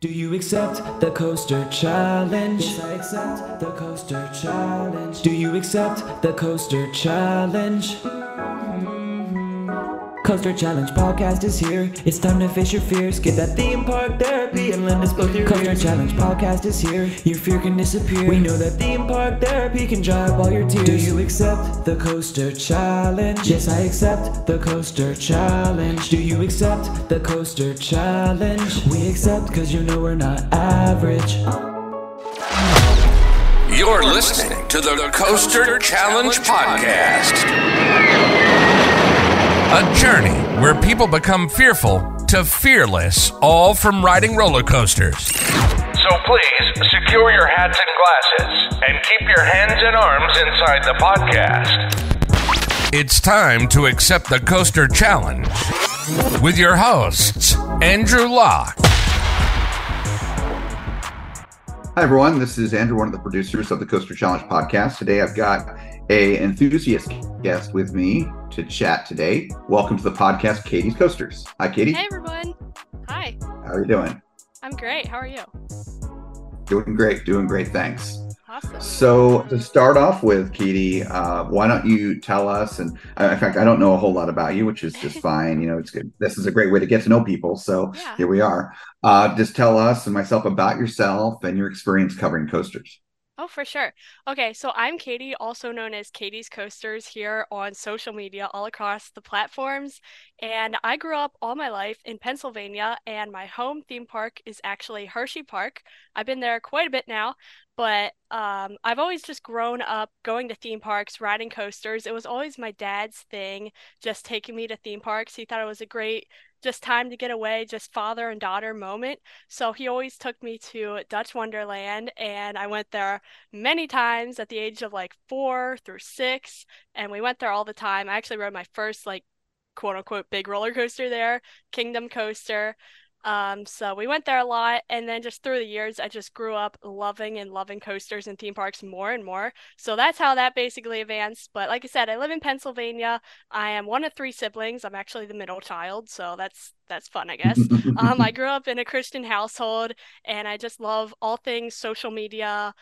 Do you accept the coaster challenge? Yes, I accept the coaster challenge. Do you accept the coaster challenge? Coaster Challenge podcast is here. It's time to face your fears. Get that theme park therapy and lend us both your Coaster ears. Challenge podcast is here. Your fear can disappear. We know that theme park therapy can dry up all your tears. Do you accept the Coaster Challenge? Yes, I accept the Coaster Challenge. Do you accept the Coaster Challenge? We accept because you know we're not average. You're listening to the Coaster Challenge Podcast. A journey where people become fearful to fearless, all from riding roller coasters. So please secure your hats and glasses and keep your hands and arms inside the podcast. It's time to accept the Coaster Challenge with your hosts, Andrew Locke. Hi everyone, this is Andrew, one of the producers of the Coaster Challenge podcast. Today I've got a enthusiast guest with me to chat today. Welcome to the podcast, Katie's Coasters. Hi, Katie. Hey, everyone. Hi. How are you doing? I'm great. How are you? Doing great. Doing great. Thanks. Awesome. So to start off with, Katie, uh, why don't you tell us? And uh, in fact, I don't know a whole lot about you, which is just fine. You know, it's good. This is a great way to get to know people. So yeah. here we are. Uh, just tell us and myself about yourself and your experience covering coasters. Oh, for sure. Okay, so I'm Katie, also known as Katie's Coasters here on social media all across the platforms. And I grew up all my life in Pennsylvania, and my home theme park is actually Hershey Park. I've been there quite a bit now, but um, I've always just grown up going to theme parks, riding coasters. It was always my dad's thing, just taking me to theme parks. He thought it was a great just time to get away, just father and daughter moment. So he always took me to Dutch Wonderland, and I went there many times at the age of like four through six, and we went there all the time. I actually rode my first like quote unquote big roller coaster there, Kingdom Coaster. Um, so we went there a lot, and then just through the years, I just grew up loving and loving coasters and theme parks more and more. So that's how that basically advanced. But like I said, I live in Pennsylvania. I am one of three siblings. I'm actually the middle child, so that's that's fun, I guess. um, I grew up in a Christian household, and I just love all things social media,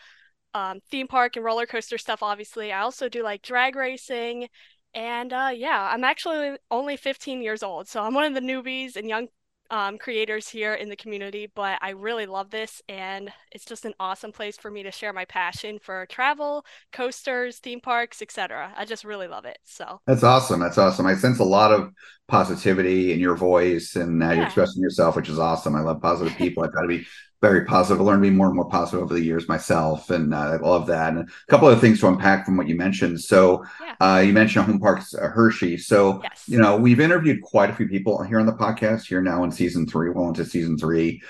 um, theme park and roller coaster stuff. Obviously, I also do like drag racing. And uh, yeah, I'm actually only 15 years old, so I'm one of the newbies and young um, creators here in the community, but I really love this, and it's just an awesome place for me to share my passion for travel, coasters, theme parks, etc. I just really love it. So that's awesome. That's awesome. I sense a lot of positivity in your voice, and uh, yeah. you're expressing yourself, which is awesome. I love positive people. I try to be very positive. I learned to be more and more positive over the years myself, and uh, I love that. And a couple of things to unpack from what you mentioned. So, yeah. uh, you mentioned home parks uh, Hershey. So, yes. you know, we've interviewed quite a few people here on the podcast. Here now in season three, well into season three,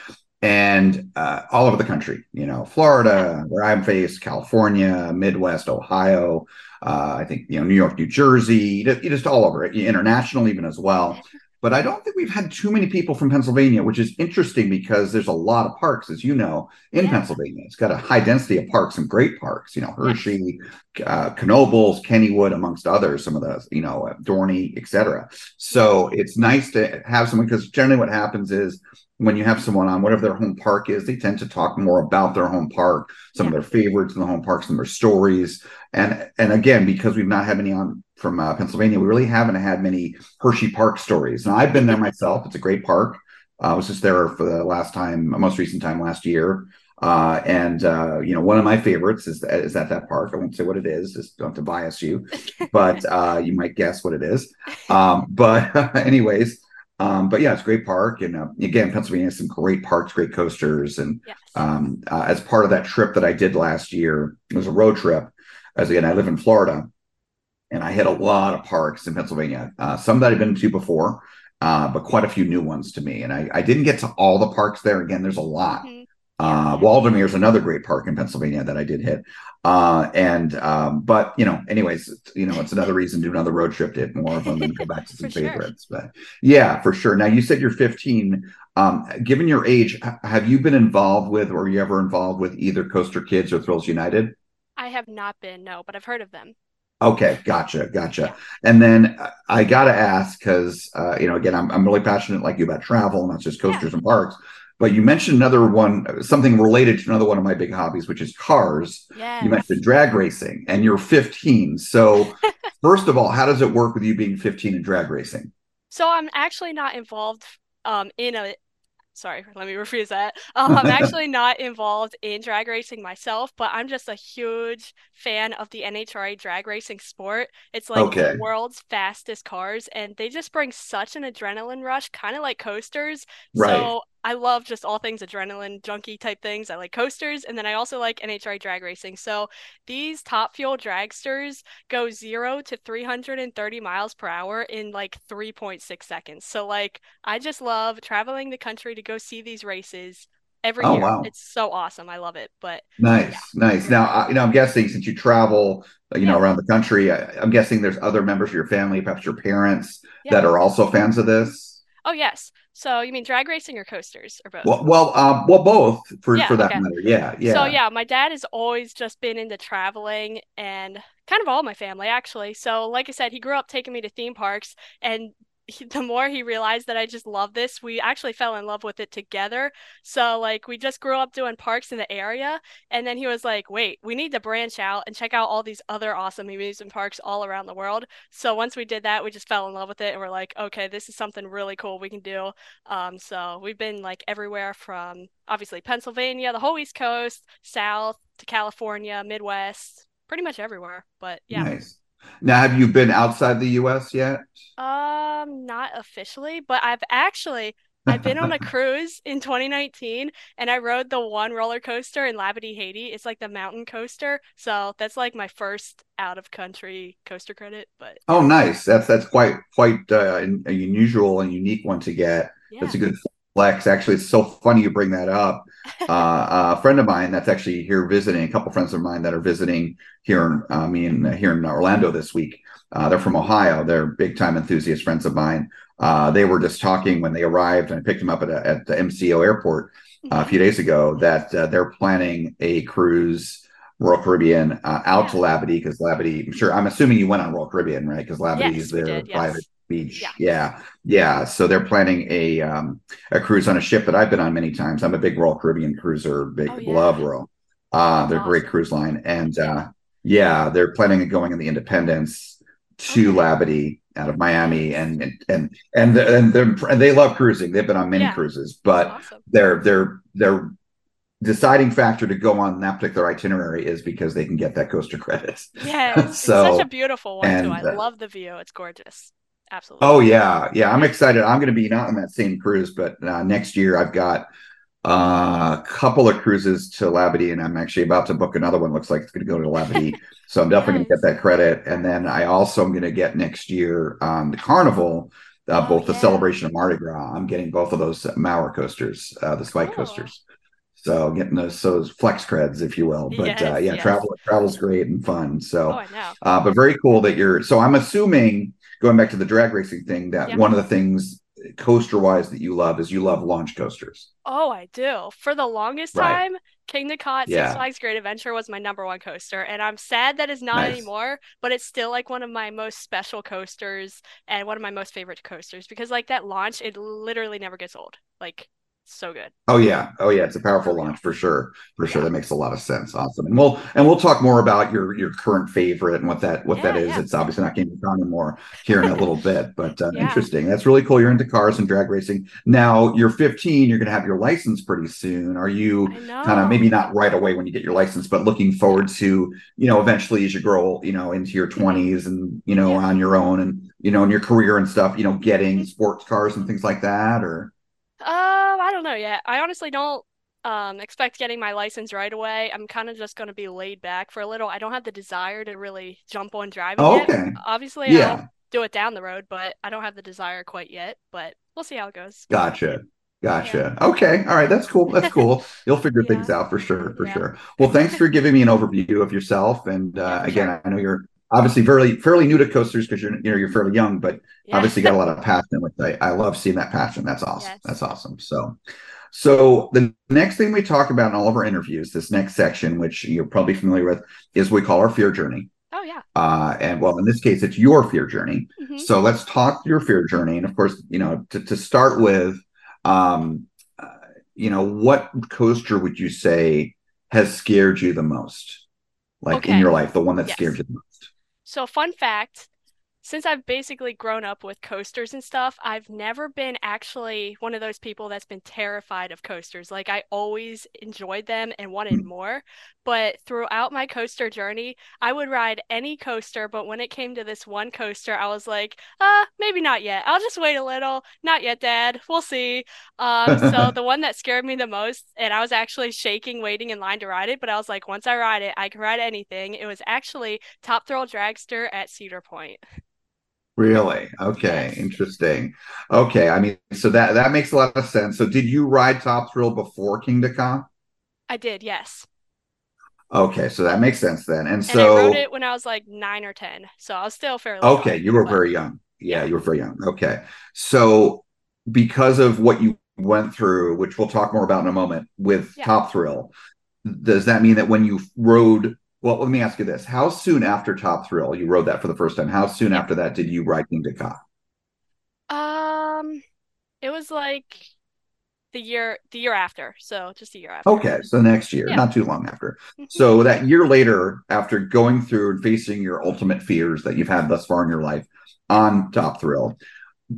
and uh, all over the country. You know, Florida, where I'm based, California, Midwest, Ohio. Uh, I think you know New York, New Jersey, just all over it, international even as well but I don't think we've had too many people from Pennsylvania, which is interesting because there's a lot of parks, as you know, in yeah. Pennsylvania. It's got a high density of parks and great parks, you know, Hershey, uh, Knoebels, Kennywood, amongst others, some of those, you know, Dorney, etc. So it's nice to have someone because generally what happens is when you have someone on whatever their home park is, they tend to talk more about their home park, some yeah. of their favorites in the home park, some of their stories. And and again, because we've not had any on from uh, Pennsylvania, we really haven't had many Hershey Park stories. Now, I've been there myself. It's a great park. Uh, I was just there for the last time, most recent time last year. Uh, and uh, you know, one of my favorites is is at that park. I won't say what it is, just don't to bias you, but uh, you might guess what it is. Um, but anyways, um, but yeah, it's a great park, and uh, again, Pennsylvania has some great parks, great coasters, and yes. um, uh, as part of that trip that I did last year, it was a road trip. As again, I live in Florida, and I hit a lot of parks in Pennsylvania. Uh, some that I've been to before, uh, but quite a few new ones to me. And I, I, didn't get to all the parks there. Again, there's a lot. Mm-hmm. Uh, is another great park in Pennsylvania that I did hit. Uh, and um, but you know, anyways, you know, it's another reason to do another road trip to hit more of them and go back to some favorites. Sure. But yeah, for sure. Now you said you're 15. Um, given your age, have you been involved with, or you ever involved with either Coaster Kids or Thrills United? I have not been, no, but I've heard of them. Okay, gotcha, gotcha. And then I got to ask because uh, you know, again, I'm I'm really passionate like you about travel, not just coasters yeah. and parks. but you mentioned another one, something related to another one of my big hobbies, which is cars. Yeah. You mentioned drag racing, and you're 15. So, first of all, how does it work with you being 15 and drag racing? So I'm actually not involved um in a sorry, let me rephrase that. Um, I'm actually not involved in drag racing myself, but I'm just a huge fan of the NHRA drag racing sport. It's like Okay. the world's fastest cars, and they just bring such an adrenaline rush, kind of like coasters. Right. So I love just all things adrenaline junkie type things. I like coasters, and then I also like NHRA drag racing. So these Top Fuel dragsters go zero to 330 miles per hour in like 3.6 seconds. So like I just love traveling the country to go see these races every Oh, year. wow. It's so awesome. I love it. But Nice, nice. Now, I, you know, I'm guessing since you travel, uh, you know, around the country, I, I'm guessing there's other members of your family, perhaps your parents, Yeah. that are also fans of this. Oh yes. So you mean drag racing or coasters or both? Well, well, um, well, both for Yeah, for that okay. matter. Yeah, yeah. So yeah, my dad has always just been into traveling and kind of all my family actually. So like I said, he grew up taking me to theme parks and he, the more he realized that I just love this, we actually fell in love with it together. So like we just grew up doing parks in the area and then he was like, "Wait, we need to branch out and check out all these other awesome amusement parks all around the world." So once we did that, we just fell in love with it and we're like, "Okay, this is something really cool we can do." Um, so we've been like everywhere from obviously Pennsylvania, the whole East Coast, South to California, Midwest, pretty much everywhere. But yeah, Nice. Now, have you been outside the U.S. yet? um, not officially, but I've actually I've been on a cruise in 2019 and I rode the one roller coaster in Labadee, Haiti. It's like the mountain coaster. So that's like my first out of country coaster credit. But Oh, nice. That's that's quite quite uh, an- a unusual and unique one to get. yeah. That's a good flex. Actually, it's so funny you bring that up. Uh, a friend of mine that's actually here visiting, a couple friends of mine that are visiting here in uh, me in here in Orlando this week. Uh, they're from Ohio. They're big time enthusiast friends of mine. Uh, they were just talking when they arrived, and I picked them up at, a, at the MCO airport uh, a few days ago. That uh, they're planning a cruise Royal Caribbean uh, out to Labadee because Labadee. I'm sure. I'm assuming you went on Royal Caribbean, right? Because Labadee Yes, is their did, yes. Beach. Yeah. yeah, yeah. So they're planning a um, a cruise on a ship that I've been on many times. I'm a big Royal Caribbean cruiser, big Oh, yeah. love Royal. Uh, they're a great cruise line, and uh, yeah, they're planning on going in the Independence to Okay. Labadee out of Miami, and and and and, and they're and they love cruising. They've been on many Yeah. cruises, but awesome. their their their deciding factor to go on that particular itinerary is because they can get that coaster credit. Yeah, it's, it's such a beautiful one too. I uh, love the view. It's gorgeous. Absolutely. Oh yeah, yeah. I'm excited. I'm going to be not on that same cruise, but uh, next year I've got uh, a couple of cruises to Labadee, and I'm actually about to book another one. Looks like it's going to go to Labadee, so I'm definitely going to get that credit. And then I also am going to get next year um, the Carnival, uh, Oh, both the celebration of Mardi Gras. I'm getting both of those Maurer coasters, uh, the spike Cool. coasters. So getting those those flex creds, if you will. But uh, Yes, yeah, yes. travel travel's great and fun. So. Oh, I know. Uh, but very cool that you're. So I'm assuming going back to the drag racing thing that Yeah. one of the things coaster wise that you love is you love launch coasters. Oh, I do. For the longest Right. time, Kingda Ka Yeah. Six Flags Great Adventure was my number one coaster, and I'm sad that it's not Nice. anymore, but it's still like one of my most special coasters and one of my most favorite coasters because like that launch, it literally never gets old. Like so good. Oh yeah, oh yeah, it's a powerful launch for sure, for sure. That makes a lot of sense. Awesome, and we'll and we'll talk more about your your current favorite and what that what that Yeah, is. yeah. It's obviously not Kingda Ka anymore here in a little bit, but uh, Yeah. interesting. That's really cool. You're into cars and drag racing. Now you're 15. You're going to have your license pretty soon. Are you? Kind of maybe not right away when you get your license, but looking forward to, you know, eventually as you grow, you know, into your 20s and, you know, Mm-hmm. Yeah. on your own and, you know, in your career and stuff, you know, getting Mhm. sports cars and things like that or don't know yet. I honestly don't um expect getting my license right away. I'm kind of just going to be laid back for a little. I don't have the desire to really jump on driving Oh, yet. okay. Obviously, Yeah. I'll do it down the road, but I don't have the desire quite yet. But we'll see how it goes. Gotcha. Gotcha. Okay. All right. That's cool. That's cool. You'll figure Yeah. things out for sure. For Yeah. sure. Well, thanks for giving me an overview of yourself. And uh, again, sure. I know you're obviously fairly fairly new to coasters because you're you know you're fairly young, but Yeah. obviously got a lot of passion which I, I love seeing that passion that's awesome Yes. that's awesome so so the next thing we talk about in all of our interviews this next section which you're probably familiar with is we call our fear journey Oh yeah. uh, and well in this case it's your fear journey Mhm. so let's talk your fear journey and of course you know to, to start with um, uh, you know, what coaster would you say has scared you the most? Like in your life, the one that Yes. scared you the most. So, fun fact, since I've basically grown up with coasters and stuff, I've never been actually one of those people that's been terrified of coasters. Like, I always enjoyed them and wanted more. But throughout my coaster journey, I would ride any coaster. But when it came to this one coaster, I was like, uh, maybe not yet. I'll just wait a little. Not yet, Dad. We'll see. Um, so the one that scared me the most, and I was actually shaking, waiting in line to ride it, but I was like, once I ride it, I can ride anything. It was actually Top Thrill Dragster at Cedar Point. Really? Okay, interesting. Okay, I mean, so that that makes a lot of sense. So, did you ride Top Thrill before Kingda Ka? I did, yes. Okay, so that makes sense then. And And I so, rode it when I was like nine or 10, so I was still fairly okay, young, you were but very young. Yeah, yeah. you were very young. Okay, so because of what you went through, which we'll talk more about in a moment with Yeah. Top Thrill, does that mean that when you rode? Well, let me ask you this: How soon after Top Thrill you rode that for the first time? How soon after that did you ride Kingda Ka? Um, it was like the year the year after, so just a year after. Okay, so next year, Yeah. not too long after. Mhm. So that year later, after going through and facing your ultimate fears that you've had thus far in your life on Top Thrill,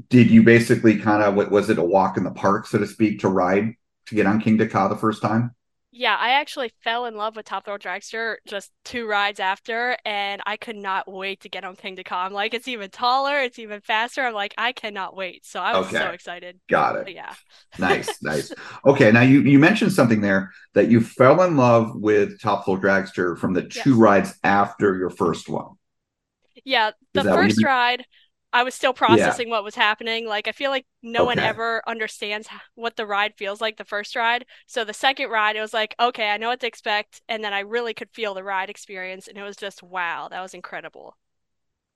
did you basically kind of what was it a walk in the park, so to speak, to ride to get on Kingda Ka the first time? Yeah, I actually fell in love with Top Thrill Dragster just two rides after, and I could not wait to get on Kingda Ka. I'm like, it's even taller, it's even faster. I'm like, I cannot wait. So I was so excited. Got But it. yeah. Nice, nice. Okay, now you you mentioned something there that you fell in love with Top Thrill Dragster from the two Yes. rides after your first one. Yeah, the first ride, I was still processing what was happening. Like, I feel like no one ever understands what the ride feels like the first ride. So the second ride, it was like, okay, I know what to expect. And then I really could feel the ride experience. And it was just, wow, that was incredible.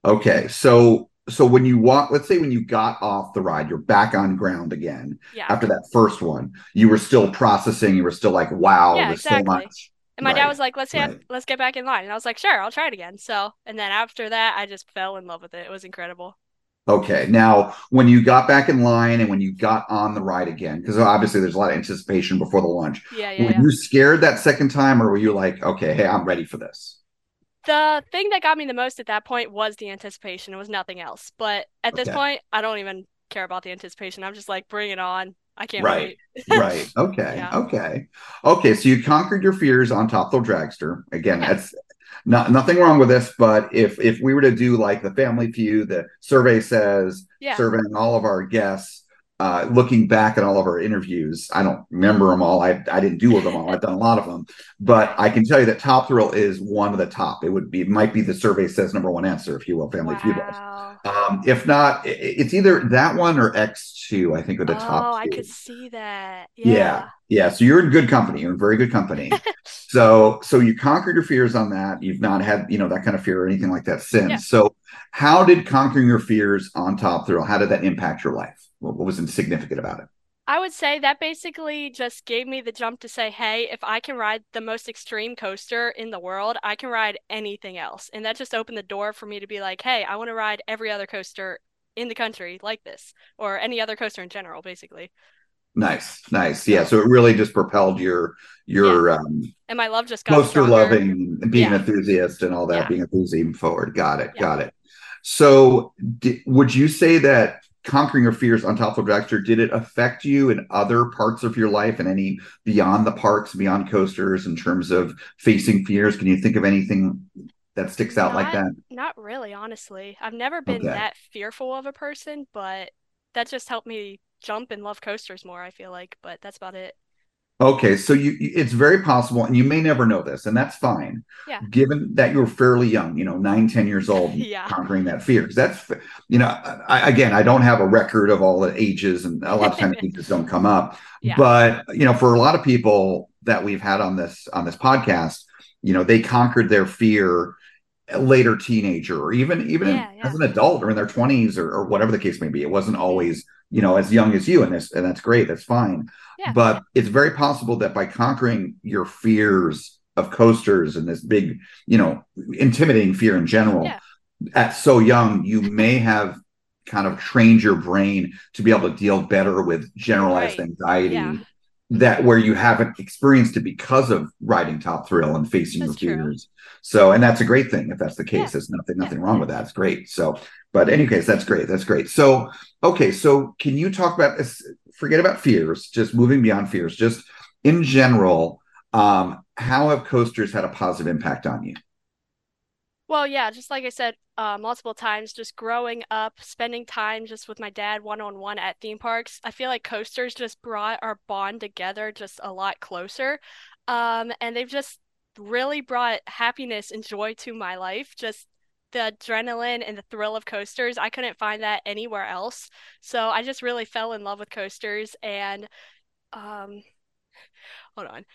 Okay, so so when you walk, let's say when you got off the ride, you're back on ground again. Yeah. after that first one, you were still processing. You were still like, "Wow, Yeah, there's exactly. so much." And my dad was like, let's get, right. let's get back in line. And I was like, sure, I'll try it again. So, and then after that, I just fell in love with it. It was incredible. Okay, now when you got back in line and when you got on the ride again, because obviously there's a lot of anticipation before the launch. Yeah, yeah, Were yeah. you scared that second time, or were you like, "Okay, hey, I'm ready for this"? The thing that got me the most at that point was the anticipation. It was nothing else. But at this Okay. point, I don't even care about the anticipation. I'm just like, bring it on. I can't Right. wait. right. Okay. Yeah. Okay. Okay. So you conquered your fears on Top Thrill Dragster. Again, Yeah. that's not nothing wrong with this, but if if we were to do like the Family Feud, the survey says Yeah. surveying all of our guests, uh, looking back at all of our interviews, I don't remember them all. I I didn't do them all. I've done a lot of them, but I can tell you that Top Thrill is one of the top. It would be it might be the survey says number one answer, if you will, Family Feud. was. Wow. Um, if not, i- it's either that one or X two. I think are the Oh, top Oh, I could see that. Yeah. Yeah. Yeah. So you're in good company. You're in very good company. so so you conquered your fears on that. You've not had, you know, that kind of fear or anything like that since. Yeah. So how did conquering your fears on Top Thrill, how did that impact your life? What, was significant about it? I would say that basically just gave me the jump to say, hey, if I can ride the most extreme coaster in the world, I can ride anything else. And that just opened the door for me to be like, hey, I want to ride every other coaster in the country like this, or any other coaster in general, basically. Nice, nice. Yeah. So it really just propelled your your um And my love just got coaster stronger. loving and being Yeah. an enthusiast and all that, Yeah. being enthusiasm forward. Got it. Yeah. Got it. So di- would you say that conquering your fears on Top Thrill Dragster, did it affect you in other parts of your life and any beyond the parks, beyond coasters in terms of facing fears? Can you think of anything that sticks out like that? Not really, honestly. I've never been Okay. that fearful of a person, but that just helped me jump and love coasters more, I feel like. But that's about it. Okay, so you it's very possible, and you may never know this, and that's fine. Yeah. Given that you were fairly young, you know, nine, ten years old, Yeah. conquering that fear, because that's, you know, I, again, I don't have a record of all the ages, and a lot of times ages don't come up. Yeah. But you know, for a lot of people that we've had on this on this podcast, you know, they conquered their fear later teenager or even even Yeah, as an adult or in their 20s or, or whatever the case may be it wasn't always you know as young as you and this and that's great that's fine Yeah. but it's very possible that by conquering your fears of coasters and this big you know intimidating fear in general Yeah. at so young you may have kind of trained your brain to be able to deal better with generalized Right. anxiety Yeah. That where you haven't experienced it because of riding top thrill and facing That's your true. fears. So, and that's a great thing if that's the case. Yeah. There's nothing nothing Yeah. wrong with that. It's great. So, but any case, that's great. That's great. So, okay, so can you talk about this? Forget about fears. Just moving beyond fears. Just in general, um, how have coasters had a positive impact on you? Well, yeah, just like I said uh, multiple times, just growing up, spending time just with my dad one on one at theme parks, I feel like coasters just brought our bond together just a lot closer. Um, and they've just really brought happiness and joy to my life. Just the adrenaline and the thrill of coasters, I couldn't find that anywhere else. So I just really fell in love with coasters and um, hold on.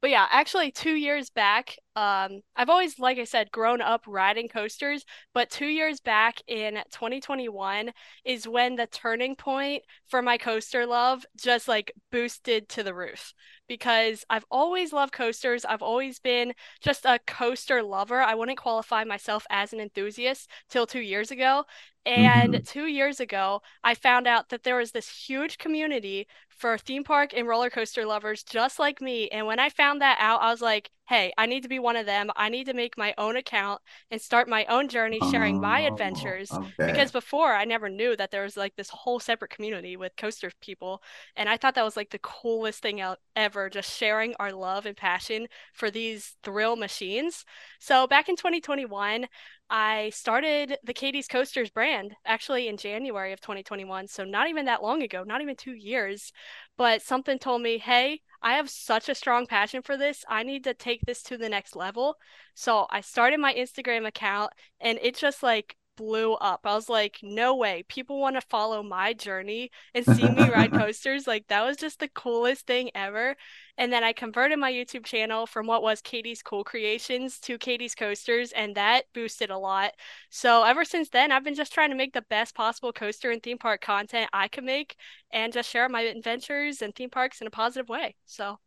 But yeah, actually, two years back, um, I've always, like I said, grown up riding coasters, but two years back in 2021 is when the turning point for my coaster love just like boosted to the roof. Because I've always loved coasters. I've always been just a coaster lover. I wouldn't qualify myself as an enthusiast till two years ago. And Mhm. two years ago, I found out that there was this huge community for theme park and roller coaster lovers just like me. And when I found that out, I was like, hey, I need to be one of them. I need to make my own account and start my own journey sharing my Oh, adventures. okay. Because before, I never knew that there was like this whole separate community with coaster people. And I thought that was like the coolest thing out ever, just sharing our love and passion for these thrill machines. So back in 2021, I started the Katie's Coasters brand actually in January of 2021. So not even that long ago, not even two years. But something told me, hey, I have such a strong passion for this. I need to take this to the next level. So I started my Instagram account and it just like blew up. I was like, no way. People want to follow my journey and see me ride coasters. Like that was just the coolest thing ever. And then I converted my YouTube channel from what was Katie's Cool Creations to Katie's Coasters, and that boosted a lot. So ever since then, I've been just trying to make the best possible coaster and theme park content I can make and just share my adventures and theme parks in a positive way. So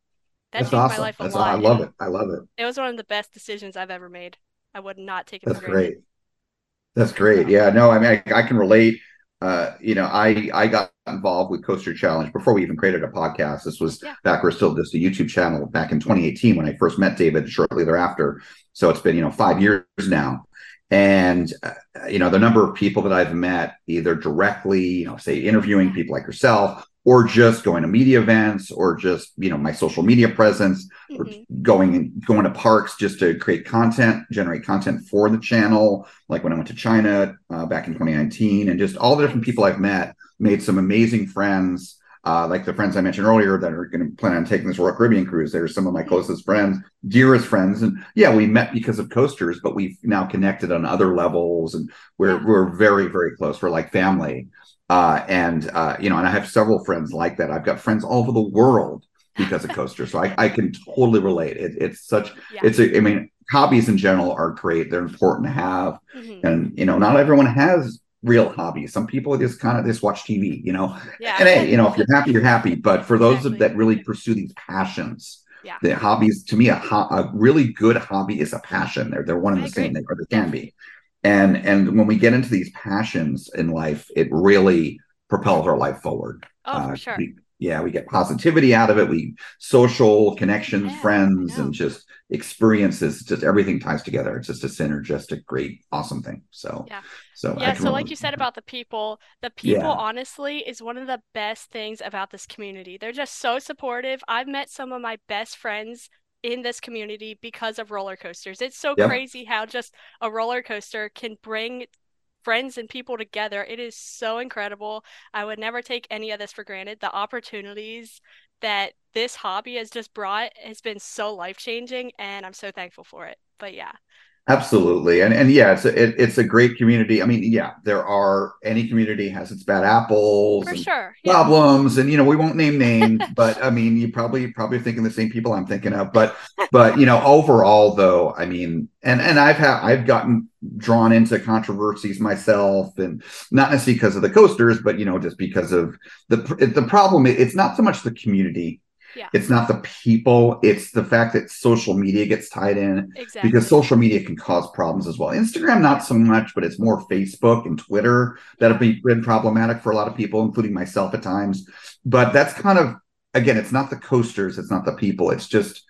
that That's changed my life a That's lot. I love it. I love it. It was one of the best decisions I've ever made. I would not take it That's for granted. great. That's great. Yeah, no, I mean, I, I can relate. Uh, you know, I I got involved with Coaster Challenge before we even created a podcast. This was Yeah. back we're still just a YouTube channel back in 2018 when I first met David. Shortly thereafter, so it's been you know five years now, and uh, you know the number of people that I've met either directly, you know, say interviewing people like yourself, or just going to media events, or just you know my social media presence or Mhm. Going and going to parks just to create content, generate content for the channel. Like when I went to China uh, back in 2019, and just all the different people I've met, made some amazing friends. Uh, like the friends I mentioned earlier that are going to plan on taking this Royal Caribbean cruise. They're some of my closest friends, dearest friends, and yeah, we met because of coasters, but we've now connected on other levels, and we're we're very very close. We're like family, uh, and uh, you know, and I have several friends like that. I've got friends all over the world because of coasters, so I, I can totally relate. It, it's such Yeah. it's a, I mean, hobbies in general are great. They're important to have, Mhm. and you know, not everyone has real hobbies. Some people just kind of just watch TV, you know. Yeah. And hey, you know, if you're happy, you're happy. But for those Exactly. that really pursue these passions, Yeah. the hobbies to me, a, ho- a really good hobby is a passion. They're they're one and the same. They or they can be. And and when we get into these passions in life, it really propels our life forward. Oh, Uh, for sure. We- yeah, we get positivity out of it. We social connections, Yeah, friends, and just experiences. Just everything ties together. It's just a synergistic, great, awesome thing. So Yeah. So Yeah, so like you said about the people, the people Yeah. honestly is one of the best things about this community. They're just so supportive. I've met some of my best friends in this community because of roller coasters. It's so Yep. crazy how just a roller coaster can bring friends and people together. It is so incredible. I would never take any of this for granted. The opportunities that this hobby has just brought has been so life-changing, and I'm so thankful for it. But yeah. Absolutely, and and yeah, it's a it, it's a great community. I mean, yeah, there are any community has its bad apples For and sure. Yeah. problems, and you know we won't name names, but I mean, you probably probably thinking the same people I'm thinking of. But but you know, overall though, I mean, and and I've had I've gotten drawn into controversies myself, and not necessarily because of the coasters, but you know, just because of the the problem. It's not so much the community Yeah. It's not the people, it's the fact that social media gets tied in Exactly. because social media can cause problems as well. Instagram, not so much, but it's more Facebook and Twitter that have been, problematic for a lot of people, including myself at times. But that's kind of, again, it's not the coasters, it's not the people, it's just,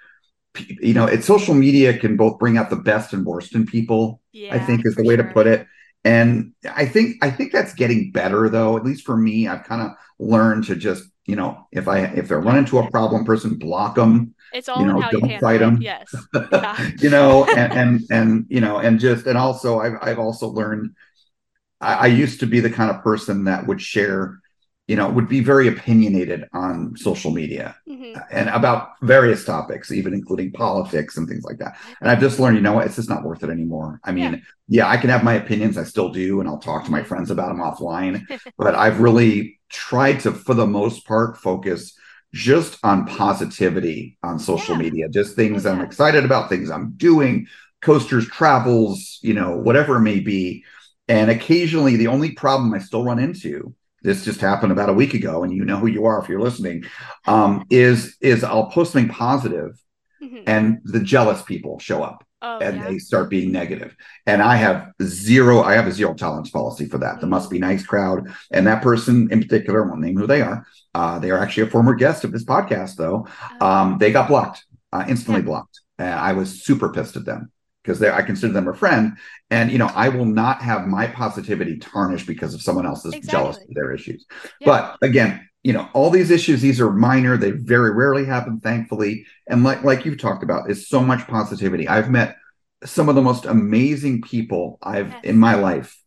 you know, it's social media can both bring out the best and worst in people. I think is the way to put it. And I think I think that's getting better though. At least for me, I've kind of learned to just you know if I if I run into a problem person, block them. It's all you know, how don't handle fight it. 'em. Yes. Yeah. you know, and, and and you know, and just and also I've I've also learned I, I used to be the kind of person that would share, you know, would be very opinionated on social media Mhm. and about various topics, even including politics and things like that. And I've just learned, you know what, it's just not worth it anymore. I mean, yeah, I can have my opinions, I still do, and I'll talk to my friends about them offline. but I've really tried to, for the most part, focus just on positivity on social Yeah. media, just things I'm excited about, things I'm doing, coasters, travels, you know, whatever it may be. And occasionally, the only problem I still run into, this just happened about a week ago, and you know who you are if you're listening, um, is is I'll post something positive, Mhm. and the jealous people show up Oh, and yeah. they start being negative. And I have zero, I have a zero tolerance policy for that. The must be nice crowd. And that person in particular, I won't name who they are. Uh, they are actually a former guest of this podcast, though. Oh, Um, they got blocked, uh, instantly blocked. And I was super pissed at them because I consider them a friend. And you know, I will not have my positivity tarnished because of someone else's Exactly. of their issues. yeah. But again, you know, all these issues, these are minor. They very rarely happen, thankfully. And like like you've talked about, is so much positivity. I've met some of the most amazing people I've Yes. in my life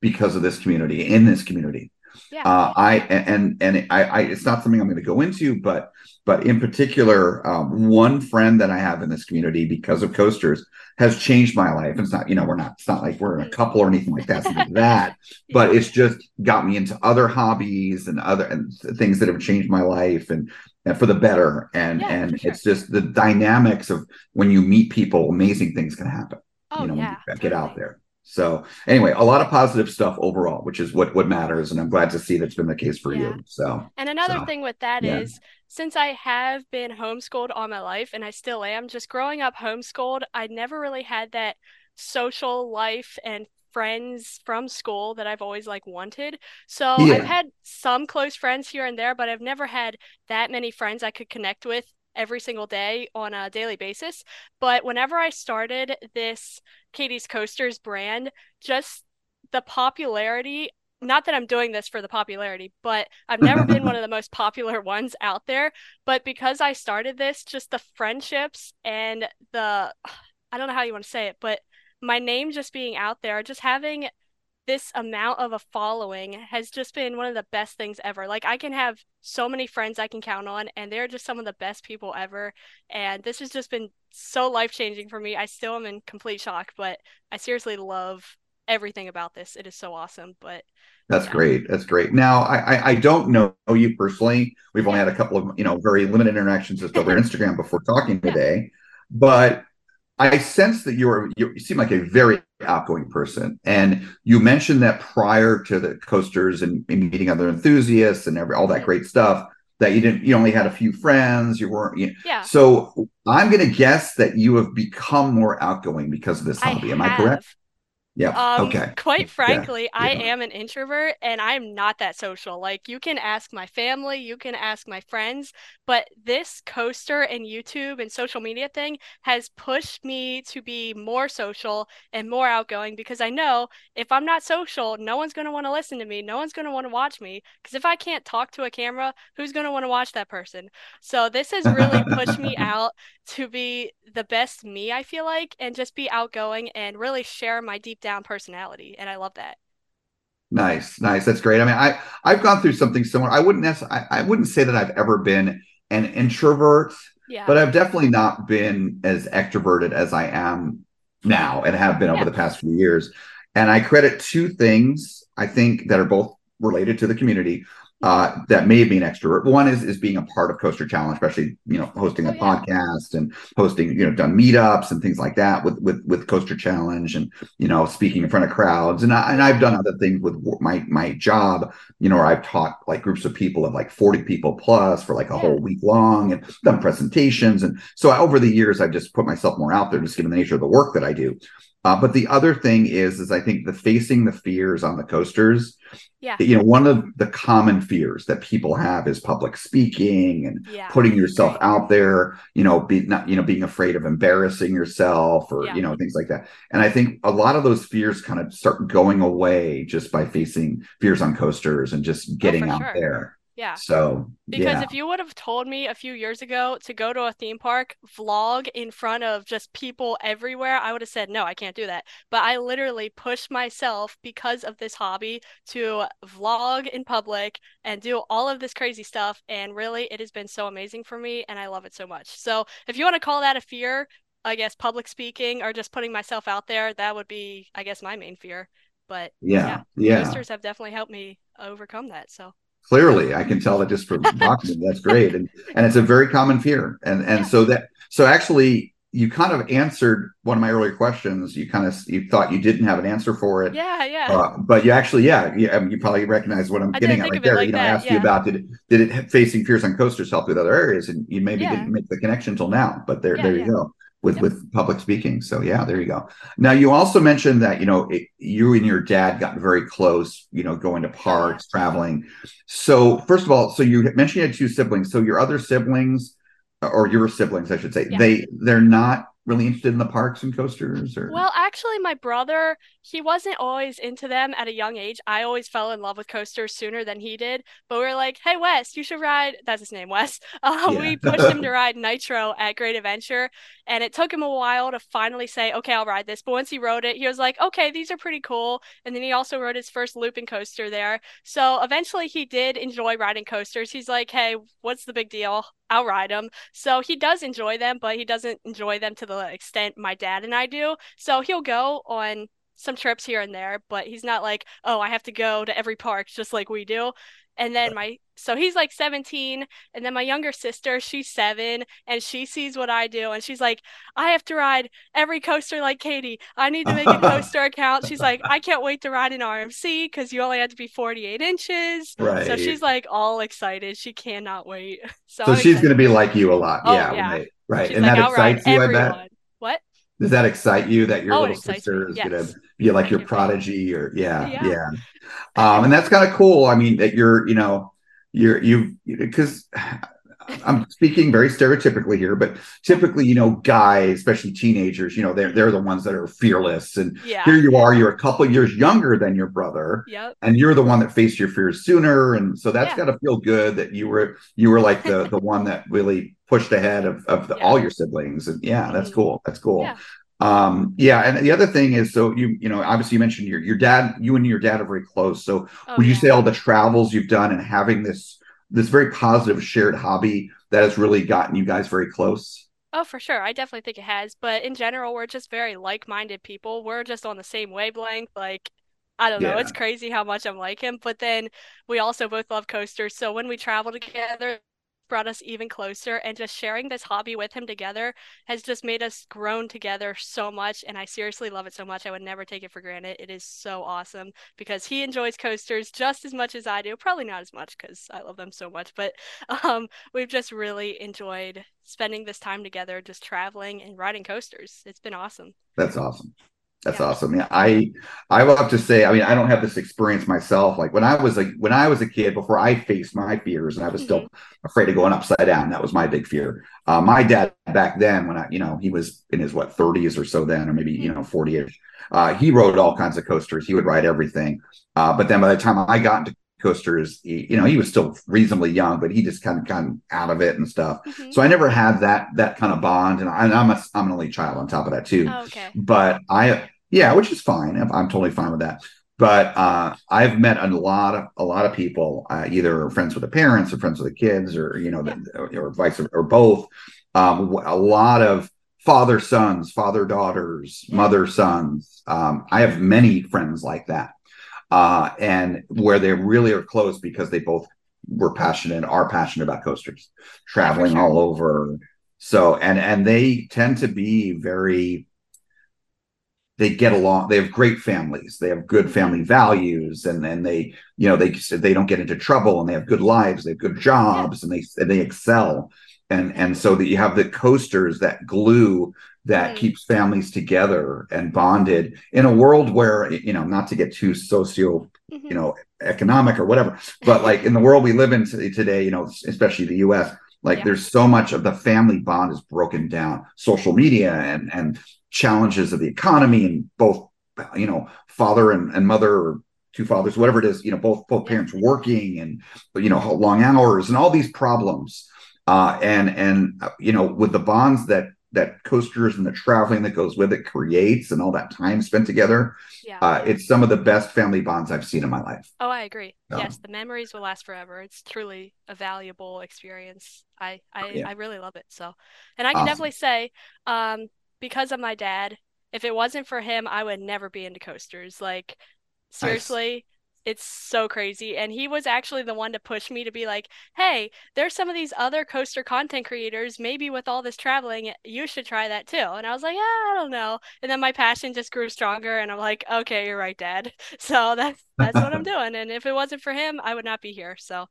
because of this community, in this community. yeah. Uh, I and and I, I it's not something I'm going to go into, but but in particular, um, one friend that I have in this community because of coasters has changed my life. It's not, you know, we're not, it's not like we're in a couple or anything like that, like that but it's just got me into other hobbies and other and things that have changed my life and, and for the better and Yeah, and sure. it's just the dynamics of when you meet people amazing things can happen oh, you know yeah. when you get out there so anyway a lot of positive stuff overall which is what what matters and i'm glad to see that's been the case for Yeah. you so And another So, thing with that is, yeah. since I have been homeschooled all my life, and I still am, just growing up homeschooled, I never really had that social life and friends from school that I've always like wanted. So Yeah. I've had some close friends here and there, but I've never had that many friends I could connect with every single day on a daily basis. But whenever I started this Katie's Coasters brand, just the popularity not that I'm doing this for the popularity, but I've never been one of the most popular ones out there. But because I started this, just the friendships and the, I don't know how you want to say it, but my name just being out there, just having this amount of a following has just been one of the best things ever. Like I can have so many friends I can count on, and they're just some of the best people ever. And this has just been so life-changing for me. I still am in complete shock, but I seriously love everything about this. It is so awesome. But That's Yeah. great. That's great. Now, I, I I don't know you personally. We've only had a couple of you know very limited interactions just over Instagram before talking Yeah. today, but I sense that you're you, seem like a very outgoing person, and you mentioned that prior to the coasters and, and meeting other enthusiasts and every all that great stuff that you didn't you only had a few friends. You weren't. You, yeah, so I'm going to guess that you have become more outgoing because of this I hobby. Am I correct? Yeah. Um, okay. quite frankly, I yeah. am an introvert and I'm not that social. Like, you can ask my family, you can ask my friends, but this coaster and YouTube and social media thing has pushed me to be more social and more outgoing because I know if I'm not social, no one's going to want to listen to me, no one's going to want to watch me. Because if I can't talk to a camera, who's going to want to watch that person? So, this has really pushed me out to be the best me, I feel like, and just be outgoing and really share my deep down personality. And I love that. Nice, nice. That's great. I mean, I I've gone through something similar. I wouldn't necessarily, I, I wouldn't say that I've ever been an introvert, Yeah. but I've definitely not been as extroverted as I am now and have been over the past few years. And I credit two things I think that are both related to the community. Uh, that may be an extrovert. One is is being a part of Coaster Challenge, especially you know hosting a Oh, yeah. podcast and hosting you know done meetups and things like that with with with Coaster Challenge and you know speaking in front of crowds and I, and I've done other things with my my job you know where I've taught like groups of people of like forty people plus for like a Yeah. whole week long and done presentations and so over the years I've just put myself more out there just given the nature of the work that I do. Uh, but the other thing is, is I think the facing the fears on the coasters Yeah. you know one of the common fears that people have is public speaking and Yeah. putting yourself out there you know be not you know being afraid of embarrassing yourself or Yeah. you know things like that and i think a lot of those fears kind of start going away just by facing fears on coasters and just getting Oh, out sure. there Yeah. so Because yeah if you would have told me a few years ago to go to a theme park, vlog in front of just people everywhere, I would have said, no, I can't do that. But I literally pushed myself because of this hobby to vlog in public and do all of this crazy stuff. And really, it has been so amazing for me, and I love it so much. So if you want to call that a fear, I guess public speaking or just putting myself out there, that would be, I guess, my main fear. But yeah yeah coasters have definitely helped me overcome that. So clearly i can tell that just from talking to that's great and and it's a very common fear and and Yeah. so that so actually you kind of answered one of my earlier questions you kind of you thought you didn't have an answer for it yeah, yeah. Uh, but you actually, yeah, you, I mean, you probably recognize what I'm I getting at right there. like you know, I that, asked you about did it, did it facing fears on coasters help with other areas, and you maybe Yeah. didn't make the connection till now. But there, Yeah, there you yeah. go with Yep. with public speaking. So yeah, there you go. Now you also mentioned that you know it, you and your dad got very close. You know, going to parks, traveling. So first of all, so you mentioned you had two siblings. So your other siblings, or your siblings, I should say, Yeah. they they're not really interested in the parks and coasters, or Well, actually, my brother, he wasn't always into them at a young age. I always fell in love with coasters sooner than he did. But we were like, hey, Wes, you should ride. That's his name, Wes. Uh, Yeah. We pushed him to ride Nitro at Great Adventure. And it took him a while to finally say, okay, I'll ride this. But once he rode it, he was like, okay, these are pretty cool. And then he also rode his first looping coaster there. So eventually he did enjoy riding coasters. He's like, hey, what's the big deal? I'll ride them. So he does enjoy them, but he doesn't enjoy them to the extent my dad and I do. So he'll go on some trips here and there, but he's not like, oh, I have to go to every park just like we do. And then my, so he's like 17, and then my younger sister, she's seven, and she sees what I do, and she's like, I have to ride every coaster like Katie. I need to make a coaster account. She's like, I can't wait to ride an RMC because you only have to be 48 inches. Right. So she's like all excited. She cannot wait. So, so she's going to be like you a lot. Oh, yeah, yeah. right. She's and like, that excites you, I bet. What? Does that excite you that your Oh, little sister is Yes. gonna be like your prodigy or yeah, Yeah. yeah. Um, and that's kind of cool. I mean, that you're, you know, you're you because I'm speaking very stereotypically here, but typically, you know, guys, especially teenagers, you know, they're they're the ones that are fearless. And Yeah. here you are, you're a couple years younger than your brother, Yep. and you're the one that faced your fears sooner. And so that's Yeah. gotta feel good that you were you were like the the one that really pushed ahead of, of the, Yeah. all your siblings. And yeah, that's Mhm. cool. That's cool. Um, yeah, and the other thing is, so you you know, obviously you mentioned your your dad, you and your dad are very close. So Oh, would you yeah. say all the travels you've done and having this this very positive shared hobby that has really gotten you guys very close? Oh, for sure. I definitely think it has. But in general, we're just very like-minded people. We're just on the same wavelength. Like, I don't know. Yeah. It's crazy how much I'm like him. But then we also both love coasters. So when we travel together, brought us even closer. And just sharing this hobby with him together has just made us grown together so much. And I seriously love it so much. I would never take it for granted. It is so awesome because he enjoys coasters just as much as I do. Probably not as much because I love them so much. But um, we've just really enjoyed spending this time together, just traveling and riding coasters. It's been awesome. That's awesome. That's Yeah. awesome. Yeah, I I have to say, I mean, I don't have this experience myself. Like when I was like when I was a kid, before I faced my fears, and I was still Mm-hmm. afraid of going upside down. That was my big fear. Uh, my dad back then, when I, you know, he was in his what 30s or so then, or maybe you know 40ish. Uh, he rode all kinds of coasters. He would ride everything. Uh, but then by the time I got into coasters, he, you know, he was still reasonably young, but he just kind of kind out of it and stuff. Mhm. So I never had that that kind of bond, and, I, I'm a I'm an only child on top of that too. Oh, okay. But I yeah, which is fine. I'm, I'm totally fine with that. But uh, I've met a lot of a lot of people, uh, either friends with the parents or friends with the kids, or you know, the, or, or vice or both. Um, a lot of father sons, father daughters, mother sons. Um, I have many friends like that, uh, and where they really are close because they both we're passionate, are passionate about coasters, traveling sure. all over. So and and they tend to be very they get along they have great families they have good family values and then they you know they they don't get into trouble and they have good lives they have good jobs and they and they excel and and so that you have the coasters that glue that mm. keeps families together and bonded in a world where you know not to get too socio mm-hmm. you know economic or whatever but like in the world we live in today you know especially the us like yeah. there's so much of the family bond is broken down social media and and challenges of the economy and both you know father and, and mother or two fathers whatever it is you know both both parents working and you know long hours and all these problems uh and and you know with the bonds that that coasters and the traveling that goes with it creates and all that time spent together yeah. Uh, it's some of the best family bonds i've seen in my life. Oh i agree. Yes the memories will last forever. It's truly a valuable experience. I i, yeah. I really love it so. And i can awesome. definitely say um because of my dad if it wasn't for him i would never be into coasters. Like seriously it's so crazy. And he was actually the one to push me to be like, hey, there's some of these other coaster content creators. Maybe with all this traveling, you should try that too. And I was like, yeah, I don't know. And then my passion just grew stronger. And I'm like, okay, you're right, Dad. So that's that's what I'm doing. And if it wasn't for him, I would not be here. So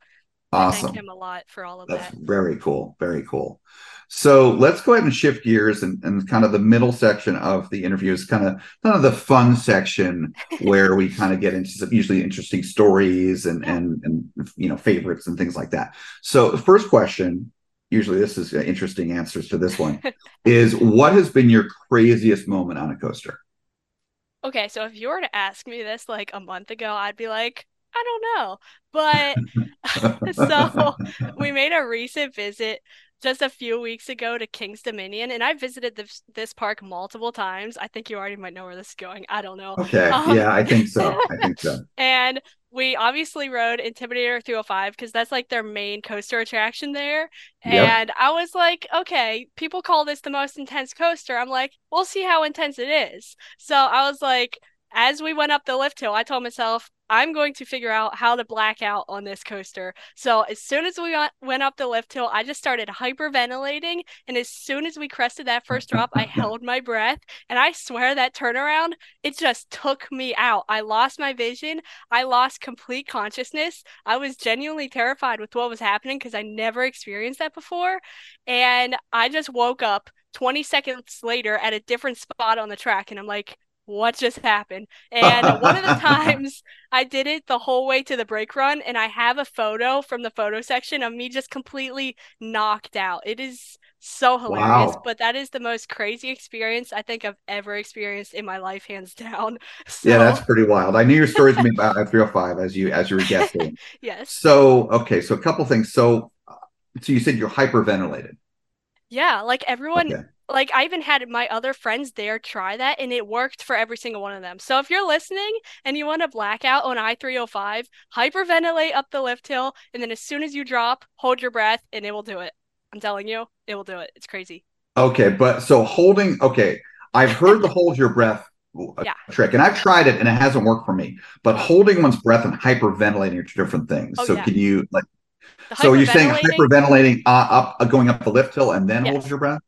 awesome. I thank him a lot for all of that. that's that. Very cool. Very cool. So let's go ahead and shift gears and, and kind of the middle section of the interview is kind of kind of the fun section where we kind of get into some usually interesting stories and and and you know favorites and things like that. So the first question, usually this is uh, interesting answers to this one, is what has been your craziest moment on a coaster? Okay, so if you were to ask me this like a month ago, I'd be like, I don't know. But so we made a recent visit just a few weeks ago to King's Dominion, and I visited this this park multiple times. I think you already might know where this is going. I don't know. Okay. Um, yeah, I think so. I think so. and we obviously rode Intimidator 305 because that's like their main coaster attraction there. Yep. And I was like, okay, people call this the most intense coaster. I'm like, we'll see how intense it is. So I was like, as we went up the lift hill, I told myself, I'm going to figure out how to black out on this coaster. So as soon as we went up the lift hill, I just started hyperventilating. And as soon as we crested that first drop, I held my breath. And I swear that turnaround, it just took me out. I lost my vision. I lost complete consciousness. I was genuinely terrified with what was happening because I never experienced that before. And I just woke up 20 seconds later at a different spot on the track. And I'm like, what just happened? And one of the times I did it the whole way to the brake run, and I have a photo from the photo section of me just completely knocked out. It is so hilarious, wow. but that is the most crazy experience I think I've ever experienced in my life, hands down. So... Yeah, that's pretty wild. I knew your stories me about 305 as you as you were guessing. yes. So okay, so a couple things. So uh, so you said you're hyperventilated. Yeah, like everyone okay like I even had my other friends there try that and it worked for every single one of them. So if you're listening and you want to blackout on I-305, hyperventilate up the lift hill and then as soon as you drop, hold your breath and it will do it. I'm telling you, it will do it. It's crazy. Okay, but so holding okay, I've heard the hold your breath yeah. trick and I've tried it and it hasn't worked for me. But holding one's breath and hyperventilating are two different things. Oh, so yeah. can you like so you're saying hyperventilating uh, up uh, going up the lift hill and then yes. hold your breath?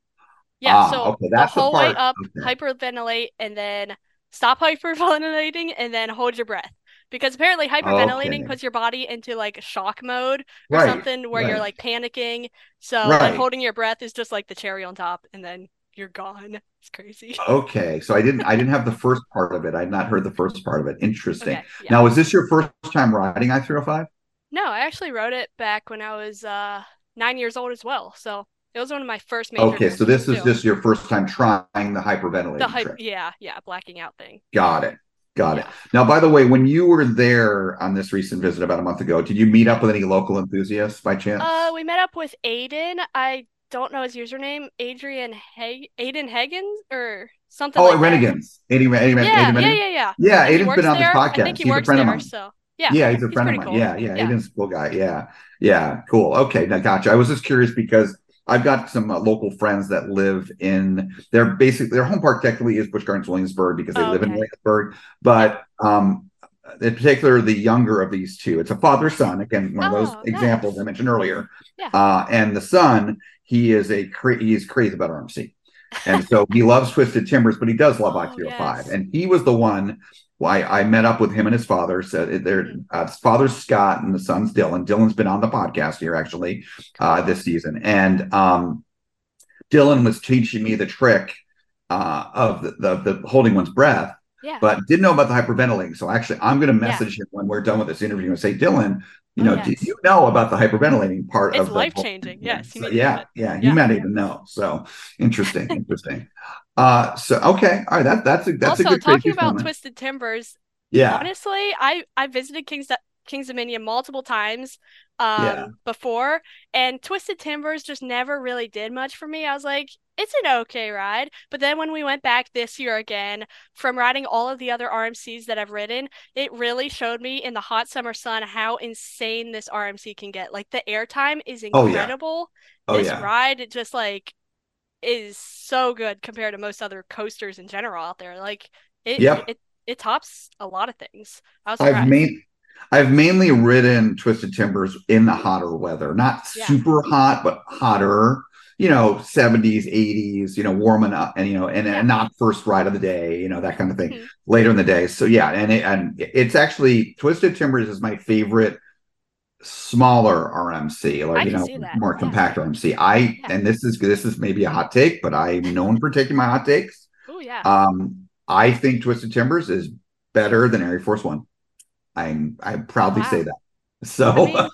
Yeah, ah, so okay, that's the whole the way up, okay. hyperventilate, and then stop hyperventilating, and then hold your breath. Because apparently hyperventilating okay. puts your body into like shock mode or right, something where right. you're like panicking. So right. like holding your breath is just like the cherry on top, and then you're gone. It's crazy. Okay, so I didn't I didn't have the first part of it. I'd not heard the first part of it. Interesting. Okay, yeah. Now, is this your first time riding I three hundred five? No, I actually rode it back when I was uh, nine years old as well. So it was one of my first major. Okay, so this is just your first time trying the hyperventilating. The hy- trick. Yeah, yeah, blacking out thing. Got it. Got yeah. it. Now, by the way, when you were there on this recent visit about a month ago, did you meet up with any local enthusiasts by chance? Uh, we met up with Aiden. I don't know his username. Adrian Hay Aiden Higgins or something. Oh, like Renegans. Aiden, Aiden, yeah, Aiden, yeah, yeah, yeah. Yeah, Aiden's been on this podcast. I think he he's works a friend there, of mine. So yeah, yeah, he's a friend of mine. Cool. Yeah, yeah, yeah, Aiden's a cool guy. Yeah, yeah, cool. Okay, now gotcha. I was just curious because I've got some uh, local friends that live in. They're basically their home park technically is Busch Gardens Williamsburg because they oh, live okay. in Williamsburg, but um, in particular the younger of these two. It's a father son again, one of those Oh, examples nice. I mentioned earlier. Yeah. Uh, and the son, he is a cra- he is crazy about RMC, and so he loves Twisted Timbers, but he does love Oh, Five, yes. and he was the one. Why I met up with him and his father. So their Mhm. uh, father's Scott and the son's Dylan. Dylan's been on the podcast here actually uh, this season, and um, Dylan was teaching me the trick uh, of the, the the holding one's breath Yeah. but didn't know about the hyperventilating. So actually, I'm going to Yeah. message him when we're done with this interview and say, Dylan, you Oh, know, yes. did you know about the hyperventilating part It's of the life-changing. Yes, you So, yeah, yeah, Yeah. might even know. So interesting, interesting. Uh, so okay, all right, that that's a that's also, a good talking about. Twisted Timbers, Yeah, honestly, I I visited King's Kings Dominion multiple times um Yeah. before, and Twisted Timbers just never really did much for me. I was like, it's an okay ride. But then when we went back this year again, from riding all of the other RMCs that I've ridden, it really showed me in the hot summer sun how insane this RMC can get. Like the airtime is incredible. Oh, yeah. oh This yeah, ride it just like is so good compared to most other coasters in general out there. Like it Yep. it it tops a lot of things. I was I've main I've mainly ridden Twisted Timbers in the hotter weather, not Yeah. super hot, but hotter. You know, 70s, 80s, you know, warming up and you know, and, Yeah. and not first ride of the day, you know, that kind of thing Mhm. later in the day. So yeah, and it, and it's actually Twisted Timbers is my favorite smaller RMC, like I you know, more yeah. compact RMC. I Yeah. and this is this is maybe a hot take, but I'm known for taking my hot takes. Oh yeah. Um, I think Twisted Timbers is better than Air Force One. I'm I proudly Wow. say that. So I mean,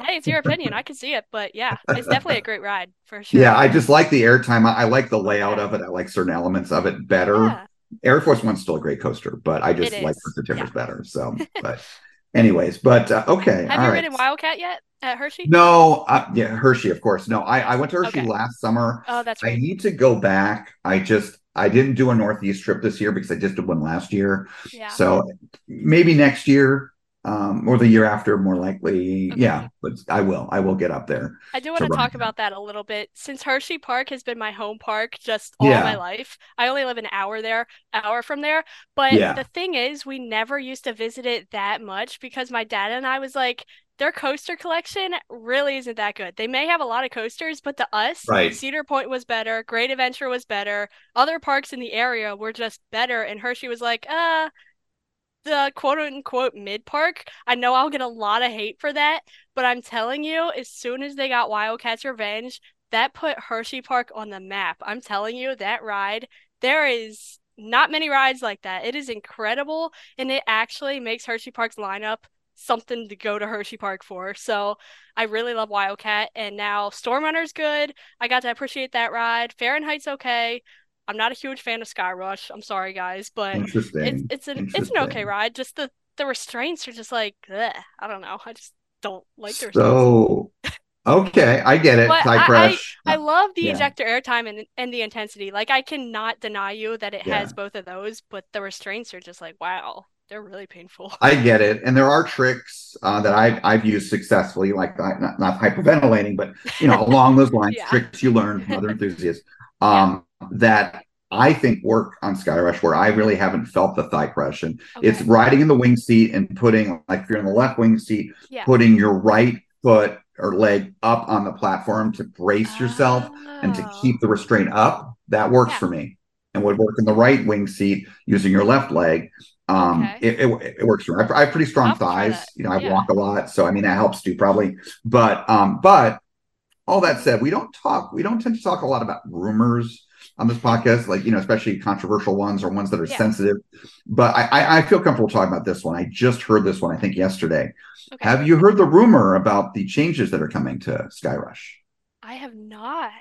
hey, it's your opinion. I can see it, but yeah, it's definitely a great ride for sure. yeah, I just like the airtime. I, I like the layout of it. I like certain elements of it better. Yeah. Air Force One's still a great coaster, but I just like Twisted Timbers yeah. better. So, but anyways, but uh, okay, Have you right. ridden Wildcat yet at Hershey? No, uh, yeah, Hershey, of course. No, I I went to Hershey Okay. last summer. Oh, that's right. I need to go back. I just I didn't do a Northeast trip this year because I just did one last year. Yeah. So maybe next year, um, or the year after, more likely. Okay. Yeah, but I will. I will get up there. I do want to to talk about that a little bit. Since Hershey Park has been my home park just all Yeah. my life, I only live an hour there, hour from there. But Yeah. the thing is, we never used to visit it that much because my dad and I was like, their coaster collection really isn't that good. They may have a lot of coasters, but to us, Right. Cedar Point was better, Great Adventure was better, other parks in the area were just better. And Hershey was like, uh, the quote unquote mid park. I know I'll get a lot of hate for that, but I'm telling you, as soon as they got Wildcats Revenge, that put Hershey Park on the map. I'm telling you, that ride, there is not many rides like that. It is incredible, and it actually makes Hershey Park's lineup something to go to Hershey Park for. So I really love Wildcat, and now Storm Runner's good. I got to appreciate that ride. Fahrenheit's okay. I'm not a huge fan of Skyrush. I'm sorry, guys, but it's it's an it's an okay ride. Just the the restraints are just like ugh, I don't know. I just don't like the restraints. So okay, I get it. I- crash. I love the Yeah. ejector airtime and and the intensity. Like I cannot deny you that it Yeah. has both of those, but the restraints are just like wow, they're really painful. I get it, and there are tricks uh, that I've I've used successfully, like not, not hyperventilating, but you know along those lines, Yeah. tricks you learn from other enthusiasts um, that I think work on Skyrush, where I really haven't felt the thigh crush, and it's riding in the wing seat and putting like if you're in the left wing seat, Yeah. putting your right foot or leg up on the platform to brace yourself and to Oh. keep the restraint up. That works Yeah. for me, and would work in the right wing seat using your left leg. Um, Okay. it, it, it works for me. I, I have pretty strong I'll thighs. You know, I Yeah. walk a lot, so I mean that helps too probably. But um, but all that said, we don't talk. We don't tend to talk a lot about rumors on this podcast, like you know, especially controversial ones or ones that are Yeah. sensitive. But I, I, feel comfortable talking about this one. I just heard this one. I think yesterday. Okay. Have you heard the rumor about the changes that are coming to Skyrush? I have not.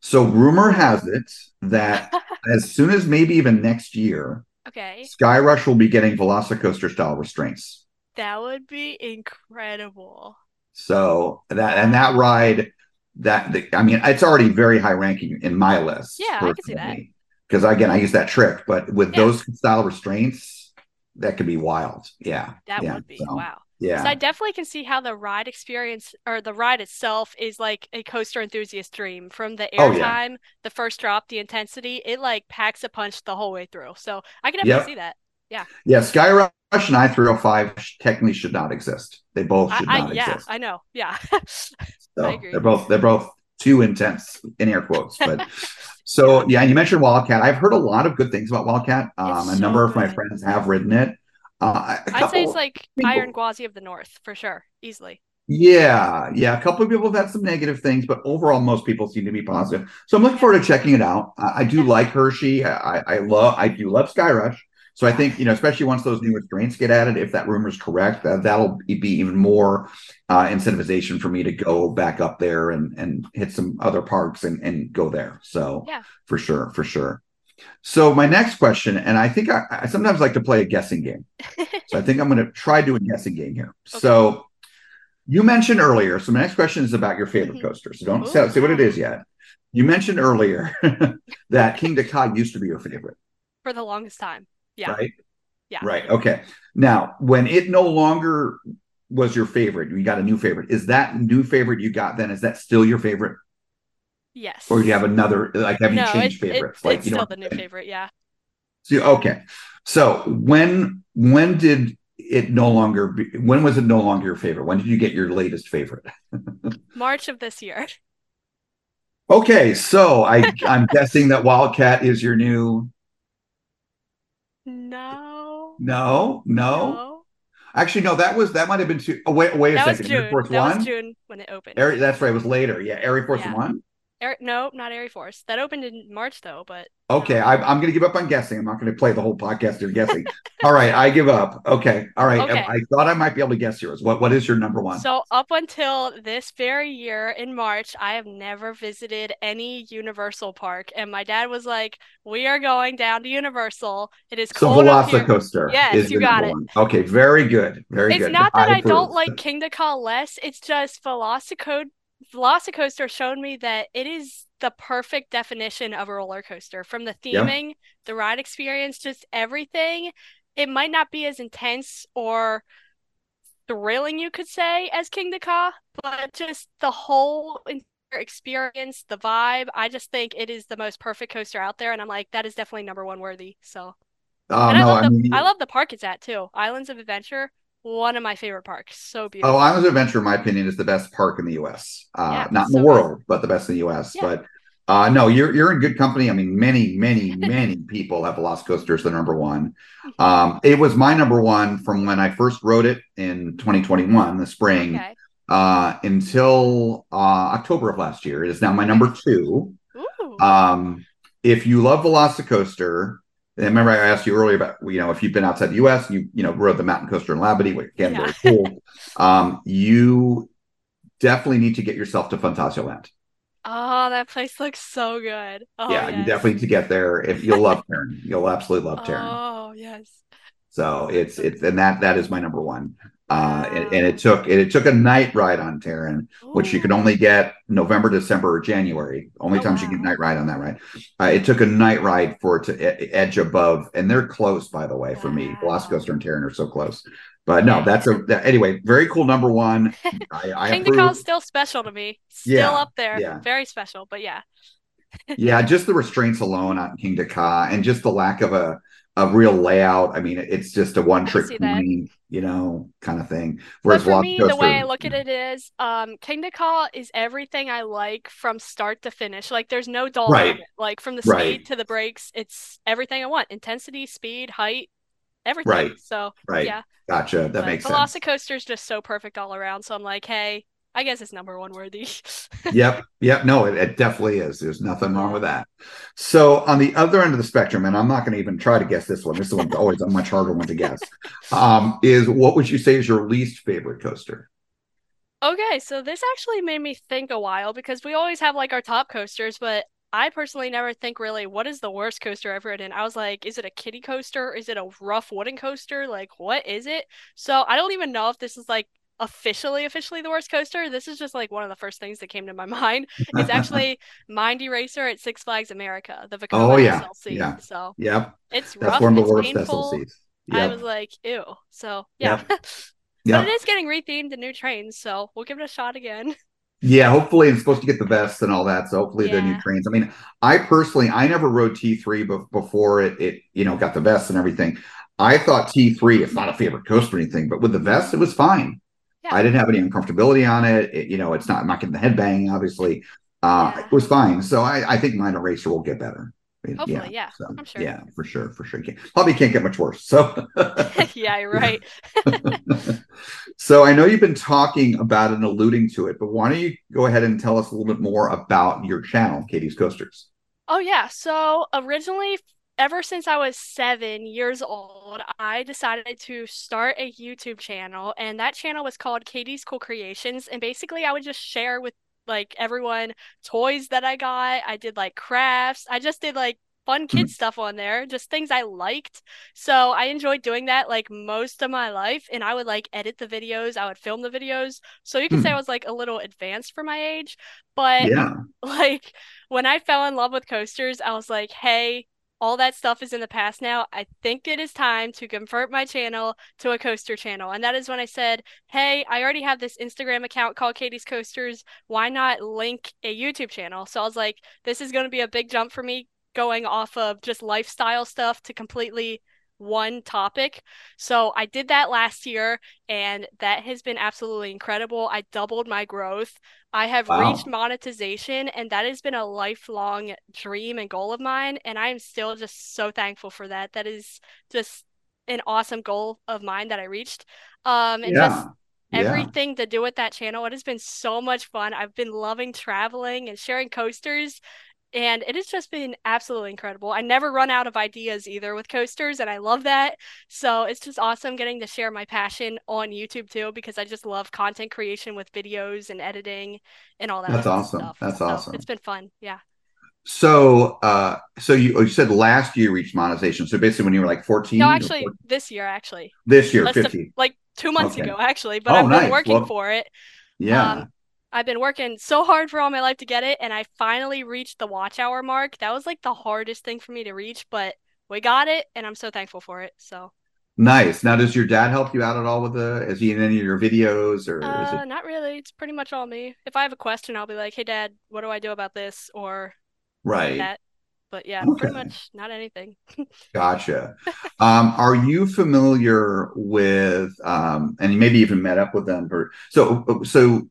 So rumor has it that as soon as maybe even next year, Okay. Skyrush will be getting Velocicoaster style restraints. That would be incredible. So that and that ride, that the, I mean, it's already very high ranking in my list. Yeah, I can see that. Because again, I use that trick, but with Yeah. those style restraints, that could be wild. Yeah, That yeah, would be so, wow. Yeah, So I definitely can see how the ride experience or the ride itself is like a coaster enthusiast dream. From the Oh, yeah. airtime, the first drop, the intensity, it like packs a punch the whole way through. So I can definitely Yep. see that. Yeah. Yeah. Skyrush and I 305 technically should not exist. They both should I, not I yeah, exist. I know. Yeah. So I agree. they're both they're both too intense in air quotes. But so yeah, and you mentioned Wildcat. I've heard a lot of good things about Wildcat. Um, a number so of my friends have ridden it. Uh, I'd say it's like people- Iron Gwazi of the North for sure, easily. Yeah, yeah. A couple of people have had some negative things, but overall, most people seem to be positive. So I'm looking forward to checking it out. I, I do like Hershey. I, I love. I do love Skyrush. So I think you know, especially once those new restraints get added, if that rumor is correct, that that'll be even more uh, incentivization for me to go back up there and and hit some other parks and and go there. So Yeah. for sure, for sure. So my next question, and I think I, I sometimes like to play a guessing game. So I think I'm going to try doing a guessing game here. Okay. So you mentioned earlier. So my next question is about your favorite Mhm. coaster. So don't say, say what it is yet. You mentioned earlier that Kingda Ka used to be your favorite, For the longest time. Yeah. right? Yeah. Right. Okay. Now, when it no longer was your favorite, you got a new favorite. Is that new favorite you got then? Is that still your favorite, Yes. or do you have another? Like, have you no, changed it- it- favorites? like, it's you still the new favorite. Yeah. So, okay. So when when did it no longer be, when was it no longer your favorite? When did you get your latest favorite? March of this year. Okay, so I I'm guessing that Wildcat is your new No. no, no. Actually, no, that was that might have been two oh wait wait a That second. Air. Force That One? was June when it opened. Air, that's right, it was later. Yeah, Air Force Yeah. One. Air, no, not Airy Force. That opened in March though, but Okay, I, I'm going to give up on guessing. I'm not going to play the whole podcast of guessing. all right, I give up. Okay, all right. Okay. I, I thought I might be able to guess yours. What what is your number one? So up until this very year in March, I have never visited any Universal park, and my dad was like, "We are going down to Universal. It is So cold. Velocicoaster. Yes, you got it. one. Okay, very good. Very It's good. It's not that I don't like like Kingda less. It's just Velocico Velocicoaster showed me that it is the perfect definition of a roller coaster. From the Yeah. theming, the ride experience, just everything. It might not be as intense or thrilling, you could say, as Kingda Ka, but just the whole entire experience, the vibe. I just think it is the most perfect coaster out there, and I'm like, that is definitely number one worthy. So, Oh and I love I the mean, I love the park it's at too. Islands of Adventure, one of my favorite parks. So beautiful. Oh, Islands of Adventure, in my opinion, is the best park in the U.S. Uh, Yeah, not in so the world, but the best in the U.S. Yeah. But uh, no, you're you're in good company. I mean, many, many, many people have Velocicoaster as their number one. Um, it was my number one from when I first wrote it in 2021, the spring, Okay. uh, until uh, October of last year. It is now my number two. Um, if you love Velocicoaster, and remember I asked you earlier about you know if you've been outside the U.S. you you know rode the mountain coaster in Labadee, which again Yeah. very cool. um, you definitely need to get yourself to Phantasialand. Oh, that place looks so good. Oh, yeah, you definitely need to get there. If you'll love Taron, you'll absolutely love Taron. Oh, yes. So it's it's and that that is my number one. Uh, and, and it took it, it took a night ride on Taron, which you could only get November, December, or January. Only Oh, times you get night ride on that ride. Uh, it took a night ride for it to edge above, and they're close, by the way, for me. Wow. Velocicoaster and Taron are so close. But no, that's a that, anyway. Very cool. Number one. I, I Kingda Ka's still special to me. Still Yeah, up there. yeah. Very special, but yeah. yeah, just the restraints alone on Kingda Ka, and just the lack of a a real layout. I mean, it's just a one trick pony, you know, kind of thing. But Whereas for me, the way I look at it is, um, Kingda Ka is everything I like from start to finish. Like, there's no dull Right. moment. Like, from the speed Right. to the brakes, it's everything I want. Intensity, speed, height, everything. Right. So, Right. yeah. Gotcha. That But makes sense. Velocicoaster is just so perfect all around. So I'm like, hey, I guess it's number one worthy. yep. Yep. No, it, it definitely is. There's nothing wrong with that. So on the other end of the spectrum, and I'm not going to even try to guess this one. This one's always a much harder one to guess. Um, is what would you say is your least favorite coaster? Okay, so this actually made me think a while because we always have like our top coasters, but I personally never think really what is the worst coaster I've ridden. I was like, is it a kiddie coaster? Is it a rough wooden coaster? Like, what is it? So I don't even know if this is like officially officially the worst coaster. This is just like one of the first things that came to my mind. It's actually Mind Eraser at Six Flags America, the Vekoma Oh, yeah, SLC. yeah. So Yep. it's That's rough, one of the worst painful. SLCs. I was like, ew. So yeah. Yep. But it is getting rethemed to new trains, so we'll give it a shot again. Yeah, hopefully it's supposed to get the best and all that. So hopefully the new trains. I mean, I personally, I never rode T3 be- before it, it, you know, got the best and everything. I thought T3, it's not a favorite coaster or anything, but with the vest, it was fine. Yeah. I didn't have any uncomfortability on it. It- you know, it's not, I'm not getting the head banging, obviously. Uh, Yeah. It was fine. So I, I think Mind Eraser will get better. Hopefully, yeah, so, I'm sure. Yeah, for sure, for sure. Can't, probably can't get much worse. So, yeah, you're right. so I know you've been talking about and alluding to it, but why don't you go ahead and tell us a little bit more about your channel, Katie's Coasters? Oh yeah, so originally ever since I was seven years old, I decided to start a YouTube channel, and that channel was called Katie's Cool Creations. And basically, I would just share with like everyone toys that I got. I did like crafts. I just did like fun kid mm-hmm. stuff on there, just things I liked. So I enjoyed doing that like most of my life, and I would like edit the videos, I would film the videos. So you can say hmm. I was like a little advanced for my age, but Yeah, like when I fell in love with coasters, I was like, hey, all that stuff is in the past now. I think it is time to convert my channel to a coaster channel. And that is when I said, hey, I already have this Instagram account called Katie's Coasters. Why not link a YouTube channel? So I was like, this is going to be a big jump for me going off of just lifestyle stuff to completely one topic. So I did that last year and that has been absolutely incredible. I doubled my growth. I have Wow. reached monetization and that has been a lifelong dream and goal of mine and I am still just so thankful for that. That is just an awesome goal of mine that I reached. Um and just yeah, yeah. everything to do with that channel. It has been so much fun. I've been loving traveling and sharing coasters, and it has just been absolutely incredible. I never run out of ideas either with coasters, and I love that. So it's just awesome getting to share my passion on YouTube too, because I just love content creation with videos and editing and all that That's awesome. stuff. That's So awesome. It's been fun. Yeah. So, uh, so you, you said last year you reached monetization. So basically, when you were like 14, No, actually, 14? this year, actually. this year, Less than- 50. like two months Okay. ago, actually, but Oh, I've been working Well- for it. Yeah. Um, I've been working so hard for all my life to get it, and I finally reached the watch hour mark. That was like the hardest thing for me to reach, but we got it, and I'm so thankful for it. So, Nice. Now, does your dad help you out at all with the? Is he in any of your videos, or is uh, it? not really. It's pretty much all me. If I have a question, I'll be like, "Hey, Dad, what do I do about this?" or Right. that. But yeah, Okay. pretty much not anything. Gotcha. Um, are you familiar with, um, and you maybe even met up with them, or so? So,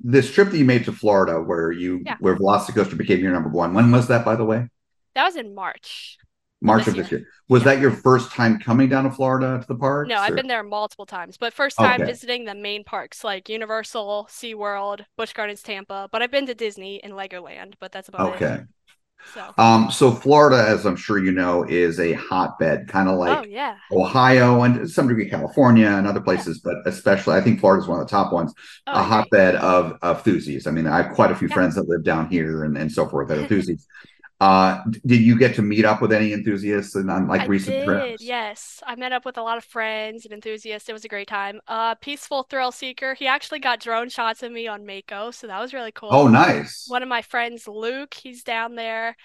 this trip that you made to Florida, where you, Yeah. where Velocicoaster became your number one. When was that, by the way? That was in March. March This of this year. year. Was Yeah. that your first time coming down to Florida to the parks? No, I've been there multiple times, but first time Okay. visiting the main parks like Universal, SeaWorld, Busch Gardens, Tampa. But I've been to Disney and Legoland, but that's about it. Okay. So, Um, so Florida, as I'm sure you know, is a hotbed, kind of like oh yeah. Ohio and to some degree California and other places, but especially I think Florida is one of the top ones. Oh, a agree. hotbed of of enthusiasts. I mean, I have quite a few Yeah. friends that live down here and, and so forth that are enthusiasts. Uh, did you get to meet up with any enthusiasts and on like I recent did, trips? yes. I met up with a lot of friends and enthusiasts. It was a great time. Uh, Peaceful Thrill Seeker. He actually got drone shots of me on Mako, so that was really cool. Oh, nice. One of my friends, Luke, he's down there.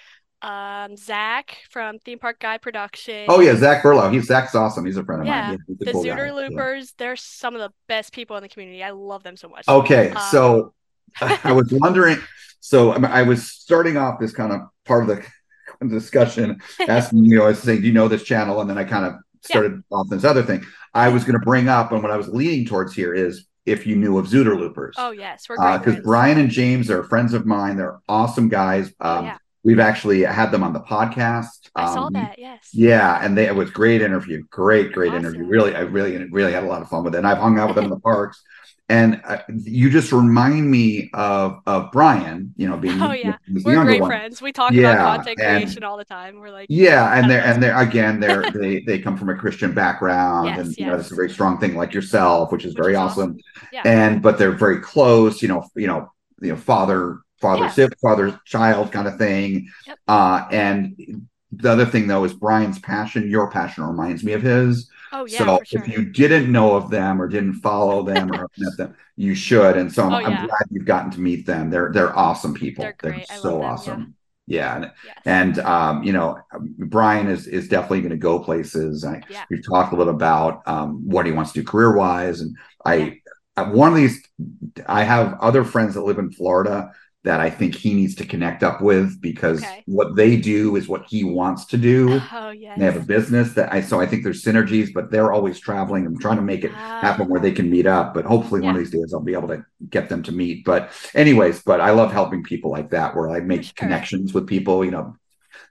Um, Zach from Theme Park Guy Production. Oh yeah, Zach Burlow. He's Zach's awesome. He's a friend of Yeah, mine. a The cool guy. Zooter Yeah. Loopers, they're some of the best people in the community. I love them so much. Okay, Um, so I was wondering. So I was starting off this kind of part of the discussion, asking you, I was saying, "Do you know this channel?" And then I kind of started off this other thing. I was going to bring up, and what I was leaning towards here is if you knew of Zooter Loopers. Oh yes, we're because friends. Brian and James are friends of mine. They're awesome guys. Oh, Um, yeah. We've actually had them on the podcast. I saw Um, that. Yes. Yeah, and they, it was great interview. Great, great interview. Really, I really, really had a lot of fun with it. And I've hung out with them in the parks. And uh, you just remind me of of Brian. You know, being Oh yeah, the we're great one. friends. We talk Yeah, about content and- creation all the time. We're like, Yeah, and they're and they're again they're they they come from a Christian background, Yes, and you know yes. it's a very strong thing like yourself, which is Which very is awesome. yeah. And but they're very close, you know, you know, you know, father father Yeah. sip father child kind of thing. Yep. Uh, and the other thing though is Brian's passion. Your passion reminds me of his. oh yeah, so sure. if you didn't know of them or didn't follow them or have met them, you should. And so I'm, Oh, I'm glad you've gotten to meet them. They're they're awesome people. They're love so them, awesome. Yeah. And, Yes. and um, you know, Brian is is definitely going to go places. I, Yeah. We've talked a little about um, what he wants to do career wise, and I one of these. I have other friends that live in Florida that I think he needs to connect up with because Okay. what they do is what he wants to do. Oh yes. They have a business that I so I think there's synergies, but they're always traveling. I'm trying to make it ah. happen where they can meet up. But hopefully one of these days I'll be able to get them to meet. But anyways, but I love helping people like that where I make sure. connections with people, you know.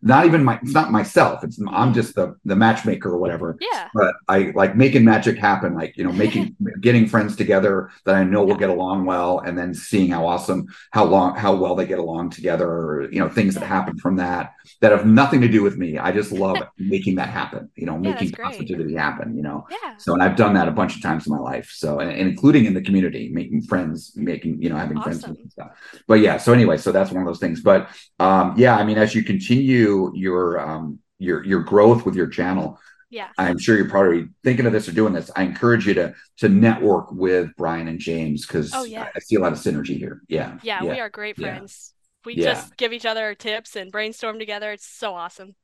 Not even my it's not myself. It's I'm just the the matchmaker or whatever. Yeah. But I like making magic happen, like you know, making getting friends together that I know will get along well, and then seeing how awesome, how long, how well they get along together, or you know, things that happen from that that have nothing to do with me. I just love making that happen. You know, Yeah, making positivity happen. You know, Yeah. so, and I've done that a bunch of times in my life. So, and, and including in the community, making friends, making, you know, having friends Awesome. and stuff. But yeah, so anyway, so that's one of those things. But um, yeah, I mean, as you continue your, um, your, your growth with your channel, Yeah. I'm sure you're probably thinking of this or doing this. I encourage you to, to network with Brian and James because Oh, yeah. I, I see a lot of synergy here. Yeah. Yeah, we are great yeah. friends. We Yeah. just give each other tips and brainstorm together. It's so awesome.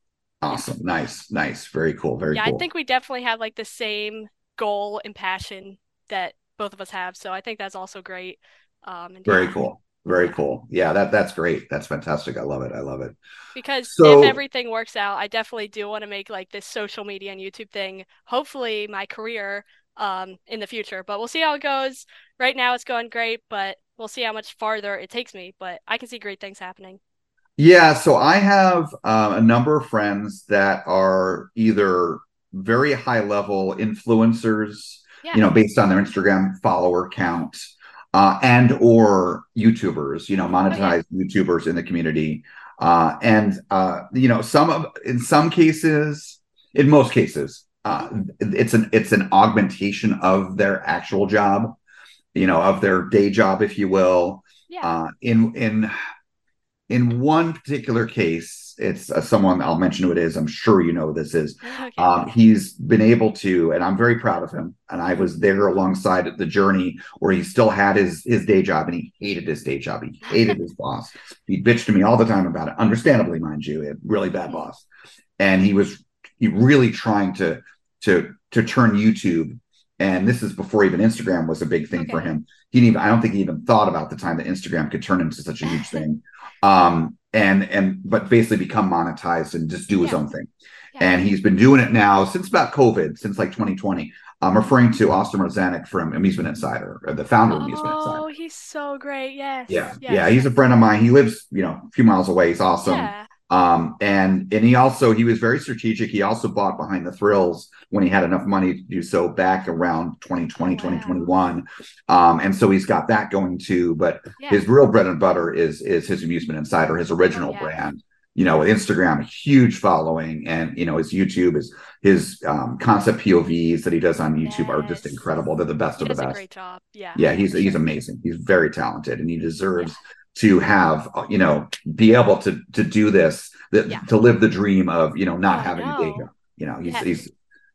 Awesome. Nice. Nice. Very cool. Very yeah, cool. I think we definitely have like the same goal and passion that both of us have. So I think that's also great. Um, and Very yeah, cool. Very cool. Yeah, that that's great. That's fantastic. I love it. I love it. Because So- if everything works out, I definitely do want to make like this social media and YouTube thing, hopefully my career um in the future. But we'll see how it goes. Right now it's going great, but we'll see how much farther it takes me. But I can see great things happening. Yeah, so I have uh, a number of friends that are either very high level influencers, Yeah. you know, based on their Instagram follower count, uh, and or YouTubers, you know, monetized YouTubers in the community, uh, and uh, you know, some of in some cases, in most cases, uh, it's an it's an augmentation of their actual job, you know, of their day job, if you will. Yeah. Uh, in in in one particular case, it's uh, someone I'll mention who it is. I'm sure you know who this is. Okay. Um, he's been able to, and I'm very proud of him. And I was there alongside the journey where he still had his his day job, and he hated his day job. He hated his boss. He bitched to me all the time about it, understandably, mind you, a really bad boss. And he was he really trying to to to turn YouTube. And this is before even Instagram was a big thing for him. He didn't even, I don't think he even thought about the time that Instagram could turn into such a huge thing. Um, and and but basically become monetized and just do his Yeah. own thing Yeah. and he's been doing it now since about COVID, since like 2020. I'm referring to Austin Rozanek from Amusement Insider, the founder of Amusement Oh, Insider. he's so great. Yes. Yeah, yes. yeah, he's a friend of mine. He lives, you know, a few miles away. He's awesome. Yeah. Um, and and he also he was very strategic. He also bought Behind the Thrills when he had enough money to do so back around 2020, Wow. 2021. Um, and so he's got that going too. But Yeah. his real bread and butter is is his Amusement Insider, his original Oh, yeah. brand. You know, with Instagram, a huge following, and you know his YouTube, his his um, concept POVs that he does on YouTube are just incredible. They're the best He of the best. great job. Yeah. Yeah, he's for he's amazing. He's very talented, and he deserves to have you know be able to to do this, that Yeah. to live the dream of you know not I having a day job. You know, he's Yeah. he's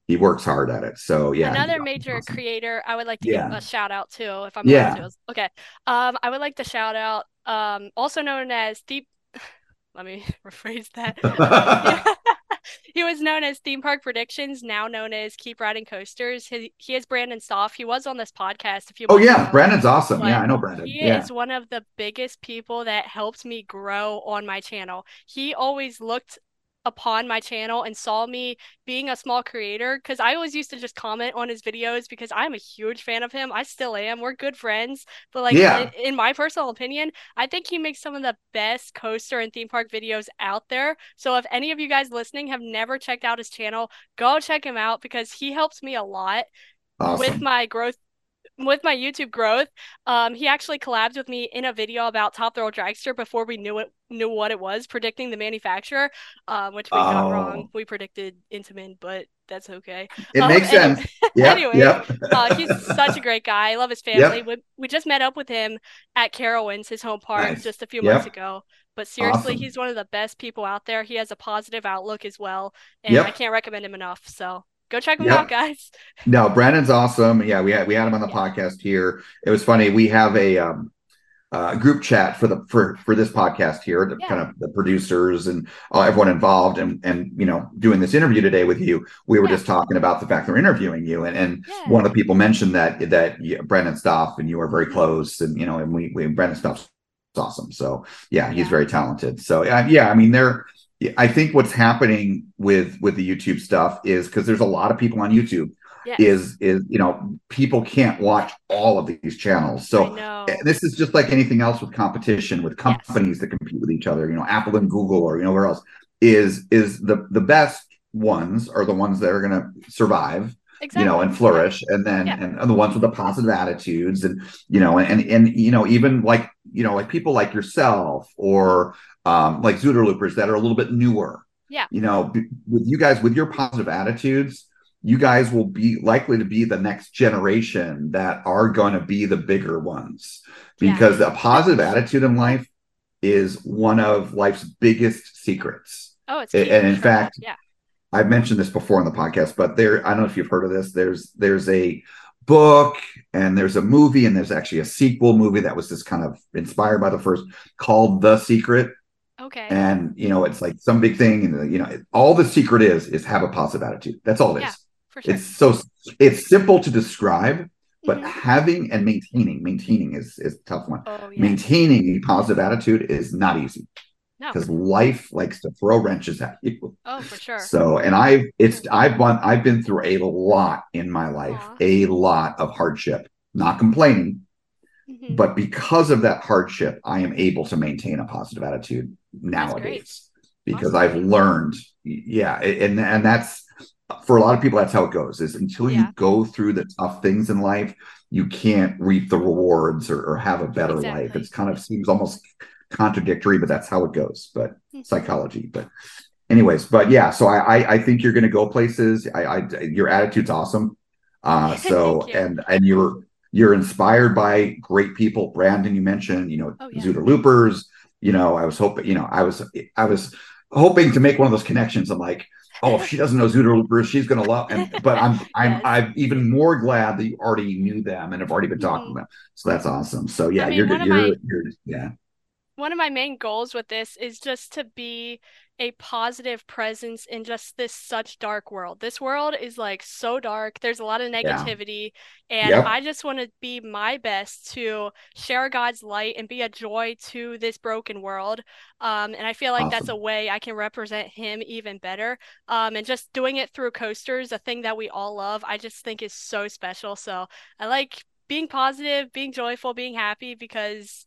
he works hard at it. So yeah, Another major awesome. creator I would like to give a shout out to, if I'm Yeah. to. Okay. Um, I would like to shout out, um, also known as Deep. Let me rephrase that. he was known as Theme Park Predictions, now known as Keep Riding Coasters. He, he is Brandon Stoff. He was on this podcast a few Oh yeah, ago. Brandon's awesome. Yeah, I know Brandon. He Yeah. is one of the biggest people that helped me grow on my channel. He always looked upon my channel and saw me being a small creator because I always used to just comment on his videos because I'm a huge fan of him. I still am. We're good friends. But like Yeah. in, in my personal opinion, I think he makes some of the best coaster and theme park videos out there. So if any of you guys listening have never checked out his channel, go check him out because he helps me a lot Awesome. with my growth with my YouTube growth. Um, he actually collabed with me in a video about Top Thrill Dragster before we knew it knew what it was, predicting the manufacturer, um, which we got Oh. wrong. We predicted Intamin, but that's okay. it um, makes any- sense. Yeah. anyway, Yep. Uh, he's such a great guy. I love his family. We, we just met up with him at Carowinds, his home park, Nice. just a few Yep. months ago. But seriously, Awesome. he's one of the best people out there. He has a positive outlook as well, and Yep. I can't recommend him enough. So go check him Yep. out, guys. No, Brandon's awesome. Yeah, we had we had him on the Yeah. podcast here. It was funny. We have a um uh, group chat for the for for this podcast here, the Yeah. kind of the producers and uh, everyone involved, and and you know doing this interview today with you. We were Yeah. just talking about the fact that we're interviewing you, and and Yeah. one of the people mentioned that that you, Brandon Stoff and you are very close, and you know, and we we Brandon Stoff's awesome. So yeah, he's very talented. So uh, yeah, I mean, there. I think what's happening with with the YouTube stuff is because there's a lot of people on YouTube. Yes. Is is you know people can't watch all of these channels. So and eh, this is just like anything else with competition with Yes. companies that compete with each other you know apple and google or you know where else is is the the best ones are the ones that are going to survive exactly. you know and flourish and then Yeah. and, and the ones with the positive attitudes and you know and and you know even like you know like people like yourself or um like Zooter loopers that are a little bit newer Yeah. you know b- with you guys with your positive attitudes you guys will be likely to be the next generation that are going to be the bigger ones Yeah. because a positive attitude in life is one of life's biggest secrets Oh, it's and in for fact, yeah. I've mentioned this before in the podcast, but there, I don't know if you've heard of this. There's there's a book and there's a movie and there's actually a sequel movie that was just kind of inspired by the first called The Secret. Okay. And you know, it's like some big thing, and you know, it- all the secret is is have a positive attitude. That's all it is. Yeah, for sure. It's so it's simple to describe, but Mhm. having and maintaining maintaining is is a tough one. oh yeah. Maintaining a positive attitude is not easy no. because life likes to throw wrenches at you. Oh, for sure. So, and I've it's I've won I've been through a lot in my life, Aw. a lot of hardship. Not complaining, Mhm. but because of that hardship, I am able to maintain a positive attitude nowadays because Awesome. I've learned. Yeah, and and that's for a lot of people. That's how it goes. Is until you go through the tough things in life, you can't reap the rewards or, or have a better life. It's kind of seems almost contradictory, but that's how it goes. But Mhm. psychology. But anyways, but yeah, so I I, I think you're going to go places. I, I your attitude's awesome. Uh, so and and you're you're inspired by great people. Brandon, you mentioned, you know, Oh, yeah. Zooter Loopers. You know, I was hoping, you know, I was I was hoping to make one of those connections. I'm like, oh, if she doesn't know Zooter Loopers, she's gonna love. And but I'm I'm Yes. I'm even more glad that you already knew them and have already been talking Mhm. about. So that's awesome. So yeah, I mean, you're you're my- you're yeah. one of my main goals with this is just to be a positive presence in just this such dark world. This world is like so dark. There's a lot of negativity, and Yep. I just want to be my best to share God's light and be a joy to this broken world. Um, and I feel like that's a way I can represent Him even better. Um, and just doing it through coasters, a thing that we all love, I just think is so special. So I like being positive, being joyful, being happy because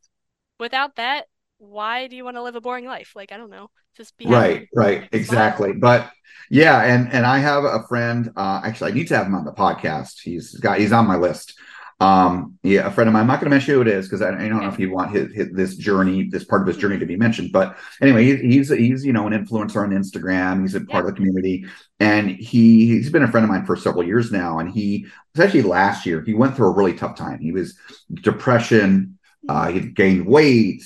without that, why do you want to live a boring life? Like, I don't know. Just be right right exactly. But yeah and and i have a friend uh actually i need to have him on the podcast. He's got he's on my list. Um yeah a friend of mine i'm not going to mention who it is because I, I don't know if you want his, his this journey this part of his journey to be mentioned but anyway he, he's he's you know an influencer on instagram. He's a part of the community. And he he's been a friend of mine for several years now and he was actually last year he went through a really tough time. He was depression uh he gained weight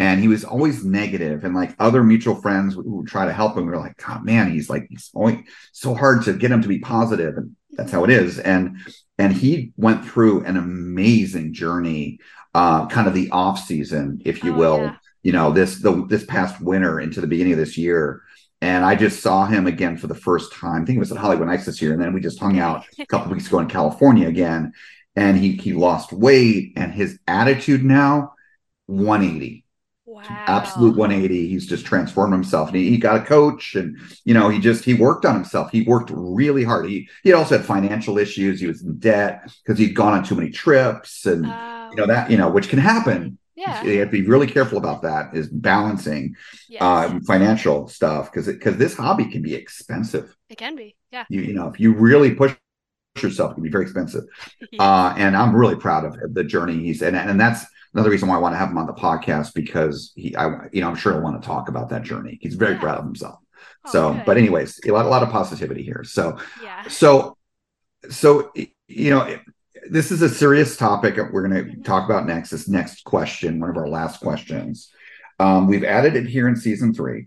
and he was always negative. And like other mutual friends who would try to help him we were like god man he's like he's only so hard to get him to be positive. And that's how it is. And and he went through an amazing journey uh kind of the off season if you Oh, will yeah. you know this the this past winter into the beginning of this year. And i just saw him again for the first time. I think it was at hollywood nights this year. And then we just hung out a couple weeks ago in california again. And he he lost weight. And his attitude now 180 Wow. absolute 180 he's just transformed himself and he, he got a coach and you know he just he worked on himself he worked really hard he he also had financial issues he was in debt because he'd gone on too many trips and Oh, you know that you know which can happen yeah. you have to be really careful about that is balancing Yes. uh financial stuff because because this hobby can be expensive It can be. Yeah. you you know if you really push yourself can be very expensive uh, and I'm really proud of the journey he's and and that's another reason why I want to have him on the podcast because he, I, you know, I'm sure he'll want to talk about that journey. He's very Yeah. proud of himself. Oh, so, good. but anyways, a lot, a lot of positivity here. So, Yeah. so, so you know, this is a serious topic we're going to talk about next. This next question, one of our last questions. Um, we've added it here in season three.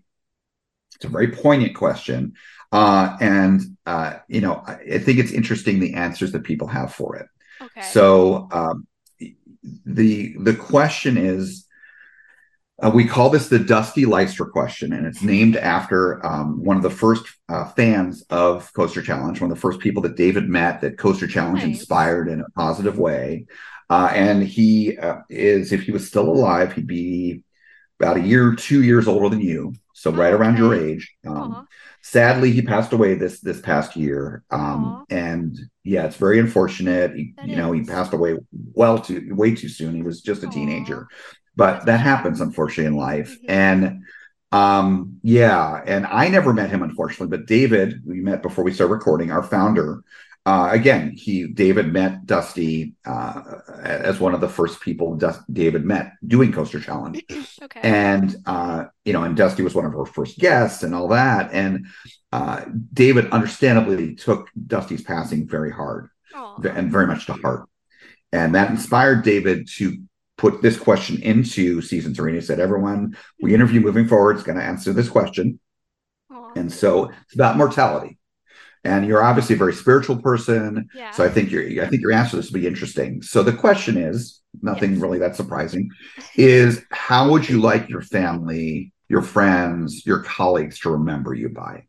It's a very poignant question. Uh, and, uh, you know, I, think it's interesting the answers that people have for it. Okay. So um, the the question is, uh, we call this the Dusty Leister question, and it's named after um, one of the first uh, fans of Coaster Challenge, one of the first people that David met that Coaster Challenge Nice. inspired in a positive way. Uh, and he uh, is, if he was still alive, he'd be about a year, two years older than you, so right Oh, around your age. Um, sadly, he passed away this this past year, um, and yeah, it's very unfortunate. He, you know, he passed away well too way too soon. He was just a Aw. teenager, but that happens unfortunately in life. And um, yeah, and I never met him unfortunately, but David, we met before we started recording, our founder. Uh, again, he David met Dusty uh, as one of the first people Dus- David met doing Coaster Challenge Okay. and uh, you know, and Dusty was one of her first guests and all that. And uh, David, understandably, took Dusty's passing very hard Aw. and very much to heart, and that inspired David to put this question into season three. And he said, "Everyone we interview moving forward is going to answer this question." Aw. And so it's about mortality. And you're obviously a very spiritual person, Yeah. so I think your I think your answer to this will be interesting. So the question is nothing Yes. really that surprising, is how would you like your family, your friends, your colleagues to remember you by?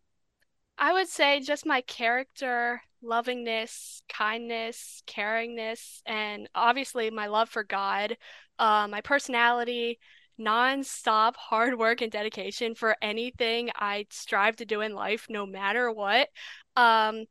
I would say just my character, lovingness, kindness, caringness, and obviously my love for God, uh, my personality, non-stop hard work and dedication for anything I strive to do in life, no matter what. Um,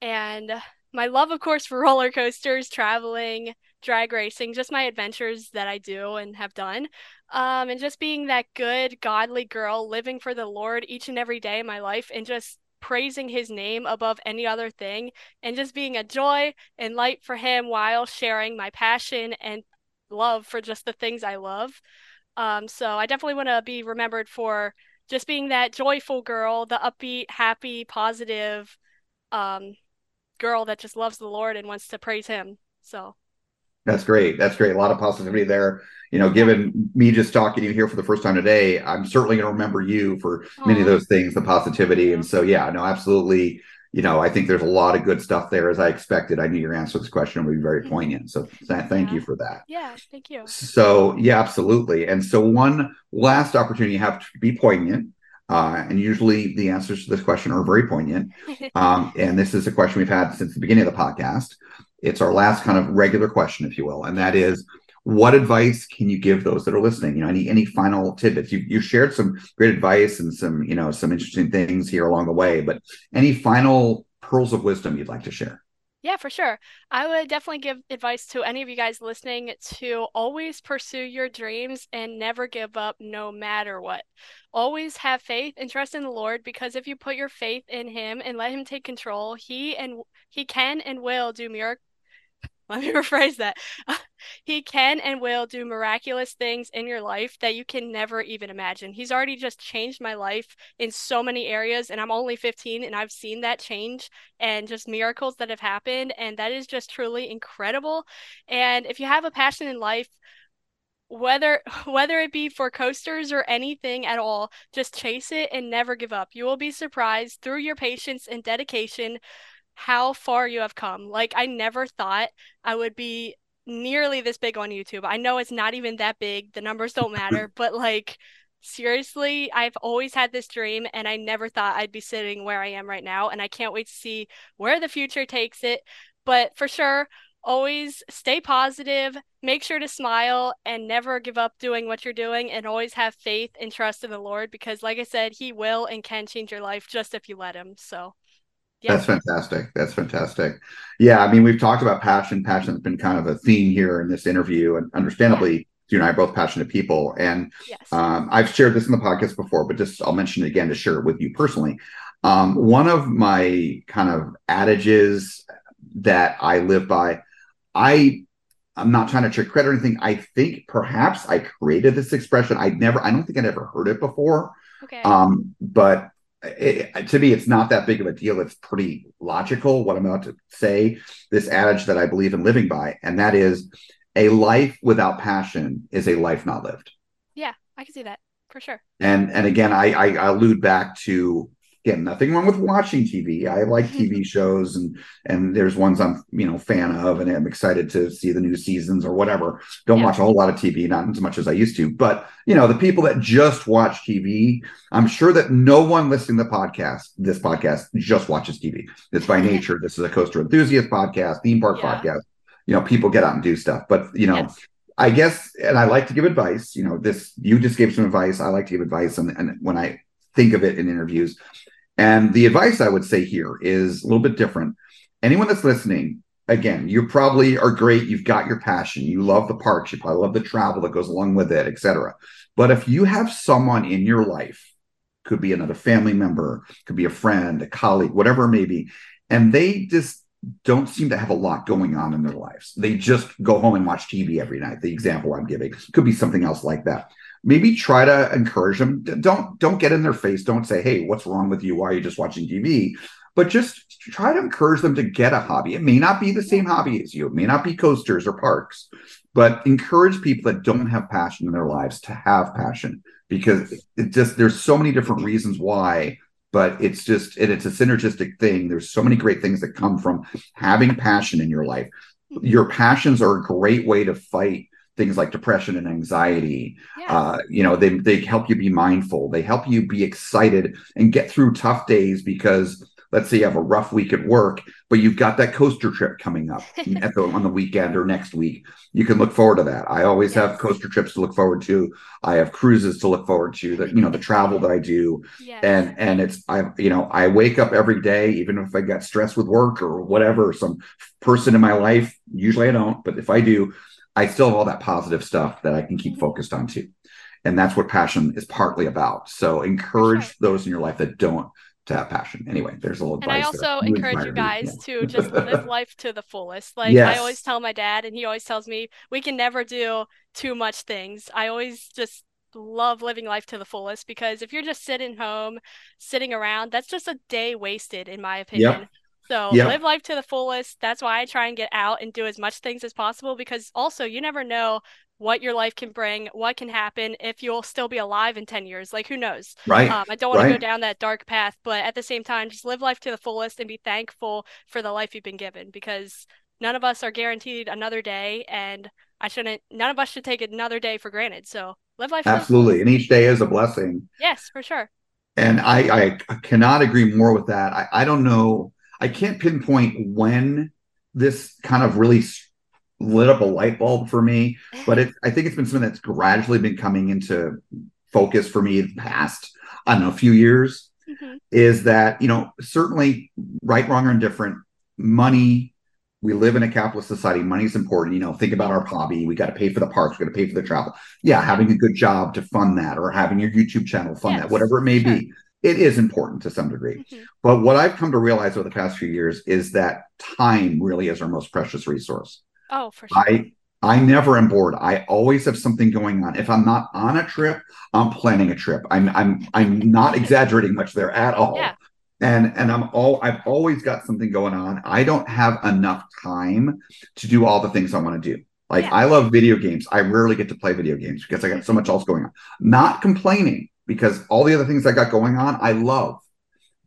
and my love, of course, for roller coasters, traveling, drag racing, just my adventures that I do and have done. Um, and just being that good, godly girl, living for the Lord each and every day of my life, and just praising his name above any other thing, and just being a joy and light for him while sharing my passion and love for just the things I love. Um, so I definitely want to be remembered for just being that joyful girl, the upbeat, happy, positive, um, girl that just loves the Lord and wants to praise him. So, That's great. That's great. A lot of positivity there. You know, given me just talking to you here for the first time today, I'm certainly going to remember you for many of those things, the positivity. And so, yeah, no, absolutely. You know, I think there's a lot of good stuff there as I expected. I knew your answer to this question would be very Mhm. poignant. So th- thank Yeah. you for that. yeah, thank you. So, yeah, absolutely. And so, one last opportunity you have to be poignant. Uh, and usually the answers to this question are very poignant. Um, and this is a question we've had since the beginning of the podcast. It's our last kind of regular question, if you will, and that is, what advice can you give those that are listening? You know, any any final tidbits? You you shared some great advice and some you know some interesting things here along the way, but any final pearls of wisdom you'd like to share? Yeah, for sure. I would definitely give advice to any of you guys listening to always pursue your dreams and never give up no matter what. Always have faith and trust in the Lord because if you put your faith in him and let him take control, he and he can and will do miracles. Let me rephrase that. He can and will do miraculous things in your life that you can never even imagine. He's already just changed my life in so many areas, and I'm only 15 and I've seen that change and just miracles that have happened, and that is just truly incredible. And if you have a passion in life, whether whether it be for coasters or anything at all, just chase it and never give up. You will be surprised through your patience and dedication how far you have come. Like I never thought I would be nearly this big on YouTube. I know it's not even that big. The numbers don't matter, but like seriously, I've always had this dream and I never thought I'd be sitting where I am right now and I can't wait to see where the future takes it. But for sure, always stay positive, make sure to smile and never give up doing what you're doing and always have faith and trust in the Lord because like I said, he will and can change your life just if you let him. So yeah. That's fantastic. That's fantastic. Yeah, I mean, we've talked about passion. Passion's been kind of a theme here in this interview, and understandably, you and I are both passionate people. And Yes. um, I've shared this in the podcast before, but just I'll mention it again to share it with you personally. Um, one of my kind of adages that I live by, I I'm not trying to trick credit or anything. I think perhaps I created this expression. I never, I don't think I'd ever heard it before. Okay. Um, but it, to me, it's not that big of a deal. It's pretty logical what I'm about to say. This adage that I believe in living by, and that is, a life without passion is a life not lived. yeah, I can see that for sure. And and again, I, I, I allude back to again nothing wrong with watching TV. I like mm-hmm. TV shows, and and there's ones I'm you know fan of, and I'm excited to see the new seasons or whatever. Don't Yeah. watch a whole lot of TV, not as much as I used to. But you know, the people that just watch TV, I'm sure that no one listening to the podcast, this podcast, just watches TV. It's by nature. This is a coaster enthusiast podcast, theme park Yeah. podcast. you know people get out and do stuff but you know Yes. i guess and i like to give advice you know this you just gave some advice i like to give advice and, and when i think of it in interviews and the advice i would say here is a little bit different anyone that's listening again you probably are great you've got your passion you love the parks you probably love the travel that goes along with it etc but if you have someone in your life could be another family member could be a friend a colleague whatever it may be and they just don't seem to have a lot going on in their lives. They just go home and watch TV every night. The example I'm giving could be something else like that. Maybe try to encourage them. Don't don't get in their face. Don't say, "Hey, what's wrong with you? Why are you just watching TV?" But just try to encourage them to get a hobby. It may not be the same hobby as you. It may not be coasters or parks, but encourage people that don't have passion in their lives to have passion because it just there's so many different reasons why but it's just it's a synergistic thing there's so many great things that come from having passion in your life your passions are a great way to fight things like depression and anxiety Yeah. uh, you know they, they help you be mindful. They help you be excited and get through tough days because let's say you have a rough week at work but you've got that coaster trip coming up at the, on the weekend or next week. You can look forward to that. I always have coaster trips to look forward to. I have cruises to look forward to that you know the travel that i do. Yes. and and it's i you know i wake up every day even if i got stressed with work or whatever some person in my life usually i don't but if i do i still have all that positive stuff that i can keep Mhm. focused on too and that's what passion is partly about so encourage sure. those in your life that don't to have passion anyway there's a little And I advice there. also encourage you guys yeah. to just live life to the fullest. Like I always tell my dad, and he always tells me we can never do too much things. I always just love living life to the fullest because if you're just sitting home, sitting around, that's just a day wasted, in my opinion. So Yep. live life to the fullest. That's why I try and get out and do as much things as possible because also you never know what your life can bring, what can happen if you'll still be alive in 10 years. Like who knows? right Um, I don't want to go down that dark path, but at the same time, just live life to the fullest and be thankful for the life you've been given because none of us are guaranteed another day, and I shouldn't, none of us should take another day for granted. So live life absolutely and each day is a blessing Yes, for sure. And I, I cannot agree more with that. I, I don't know. I can't pinpoint when this kind of really lit up a light bulb for me, but it, I think it's been something that's gradually been coming into focus for me in the past, I don't know, a few years. Mhm. Is that, you know, certainly right, wrong, or indifferent, money, we live in a capitalist society. Money's important. You know, think about our hobby. We got to pay for the parks, we got to pay for the travel. Yeah, having a good job to fund that or having your YouTube channel fund that, whatever it may sure. be it is important to some degree. Mhm. But what I've come to realize over the past few years is that time really is our most precious resource. Oh, for sure. I I never am bored. I always have something going on. If I'm not on a trip, I'm planning a trip. I'm I'm I'm not exaggerating much there at all. Yeah. And and I'm all I've always got something going on. I don't have enough time to do all the things I want to do. Like Yeah. I love video games. I rarely get to play video games because I got so much else going on. Not complaining because all the other things I got going on, I love.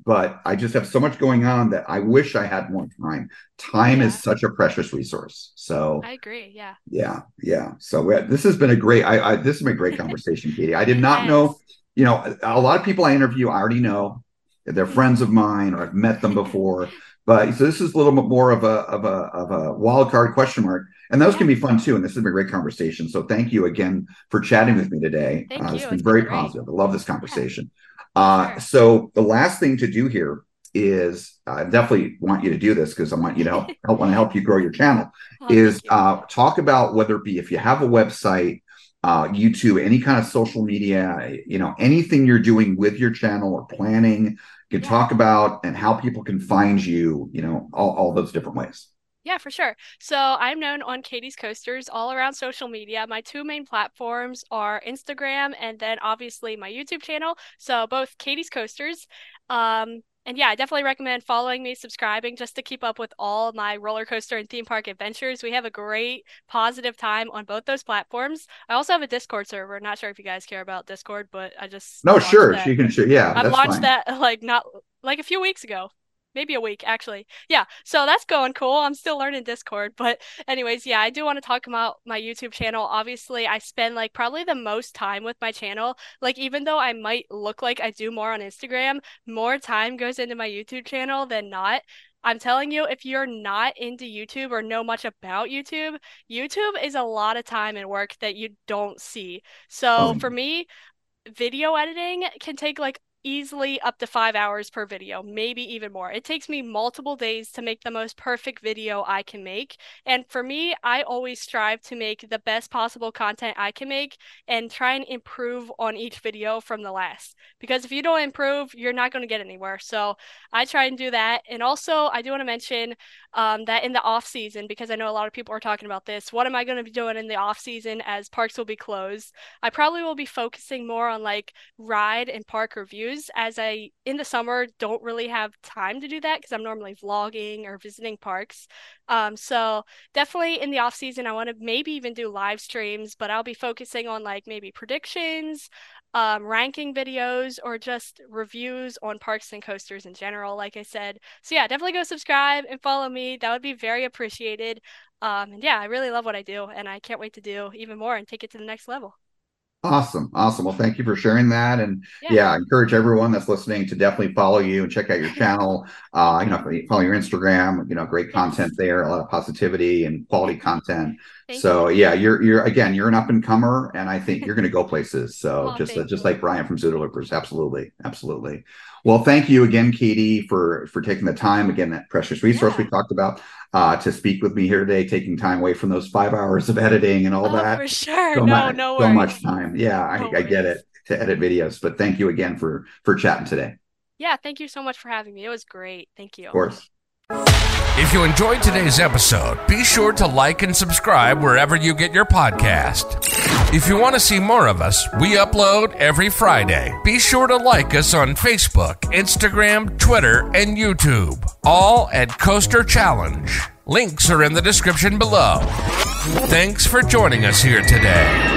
But I just have so much going on that I wish I had more time. Time is such a precious resource. So I agree. Yeah. yeah, yeah. So we this has been a great. I, I this has been a great conversation, Katie. I did not know. You know, a lot of people I interview, I already know. They're mm-hmm. friends of mine, or I've met them before. But so this is a little bit more of a of a of a wild card question mark, and those can be fun too. And this has been a great conversation. So thank you again for chatting with me today. Thank uh, you. It's been It's been very positive. I love this conversation. Uh, Sure. so the last thing to do here is I definitely want you to do this because I want you to help, help want to help you grow your channel Oh, is you. uh, talk about whether it be if you have a website, uh, YouTube, any kind of social media, you know, anything you're doing with your channel or planning, you can Yeah. talk about and how people can find you, you know, all, all those different ways. Yeah, for sure. So I'm known on Katie's Coasters all around social media. My two main platforms are Instagram and then obviously my YouTube channel. So both Katie's Coasters. Um, and yeah, I definitely recommend following me, subscribing just to keep up with all my roller coaster and theme park adventures. We have a great positive time on both those platforms. I also have a Discord server. Not sure if you guys care about Discord, but I just No, sure, that. you can share. Yeah, I launched fine. that like not like a few weeks ago. Maybe a week actually. Yeah. So that's going cool. I'm still learning Discord, but anyways, yeah, I do want to talk about my YouTube channel. Obviously, I spend like probably the most time with my channel. Like even though I might look like I do more on Instagram, more time goes into my YouTube channel than not. I'm telling you, if you're not into YouTube or know much about YouTube, YouTube is a lot of time and work that you don't see. So Oh. for me, video editing can take like easily up to five hours per video, maybe even more. It takes me multiple days to make the most perfect video I can make. And for me, I always strive to make the best possible content I can make and try and improve on each video from the last. Because if you don't improve, you're not going to get anywhere. So I try and do that. And also, I do want to mention um, that in the off season, because I know a lot of people are talking about this, what am I going to be doing in the off season as parks will be closed? I probably will be focusing more on like ride and park reviews as I in the summer don't really have time to do that because I'm normally vlogging or visiting parks. Um, so definitely in the off season, I want to maybe even do live streams, but I'll be focusing on like maybe predictions, um, ranking videos, or just reviews on parks and coasters in general, like I said. So yeah, definitely go subscribe and follow me. That would be very appreciated. Um, and yeah, I really love what I do, and I can't wait to do even more and take it to the next level. Awesome. Awesome. Well, thank you for sharing that. And Yeah. yeah, I encourage everyone that's listening to definitely follow you and check out your channel. Uh, you know, follow your Instagram, you know, great content there, a lot of positivity and quality content. Thank so yeah, you're you're again, you're an up and comer, and I think you're gonna go places. So just thank just like Brian from Zoodleloopers. Absolutely, absolutely. Well, thank you again, Katie, for for taking the time, again, that precious resource we talked about, uh, to speak with me here today, taking time away from those five hours of editing and all Oh, that for sure. so no, much, no so much time. Yeah, I, No I get it to edit videos, but thank you again for for chatting today. Yeah, thank you so much for having me. It was great. Thank you. Of course. If you enjoyed today's episode, be sure to like and subscribe wherever you get your podcast. If you want to see more of us, we upload every Friday. Be sure to like us on Facebook, Instagram, Twitter, and YouTube, all at Coaster Challenge. Links are in the description below. Thanks for joining us here today.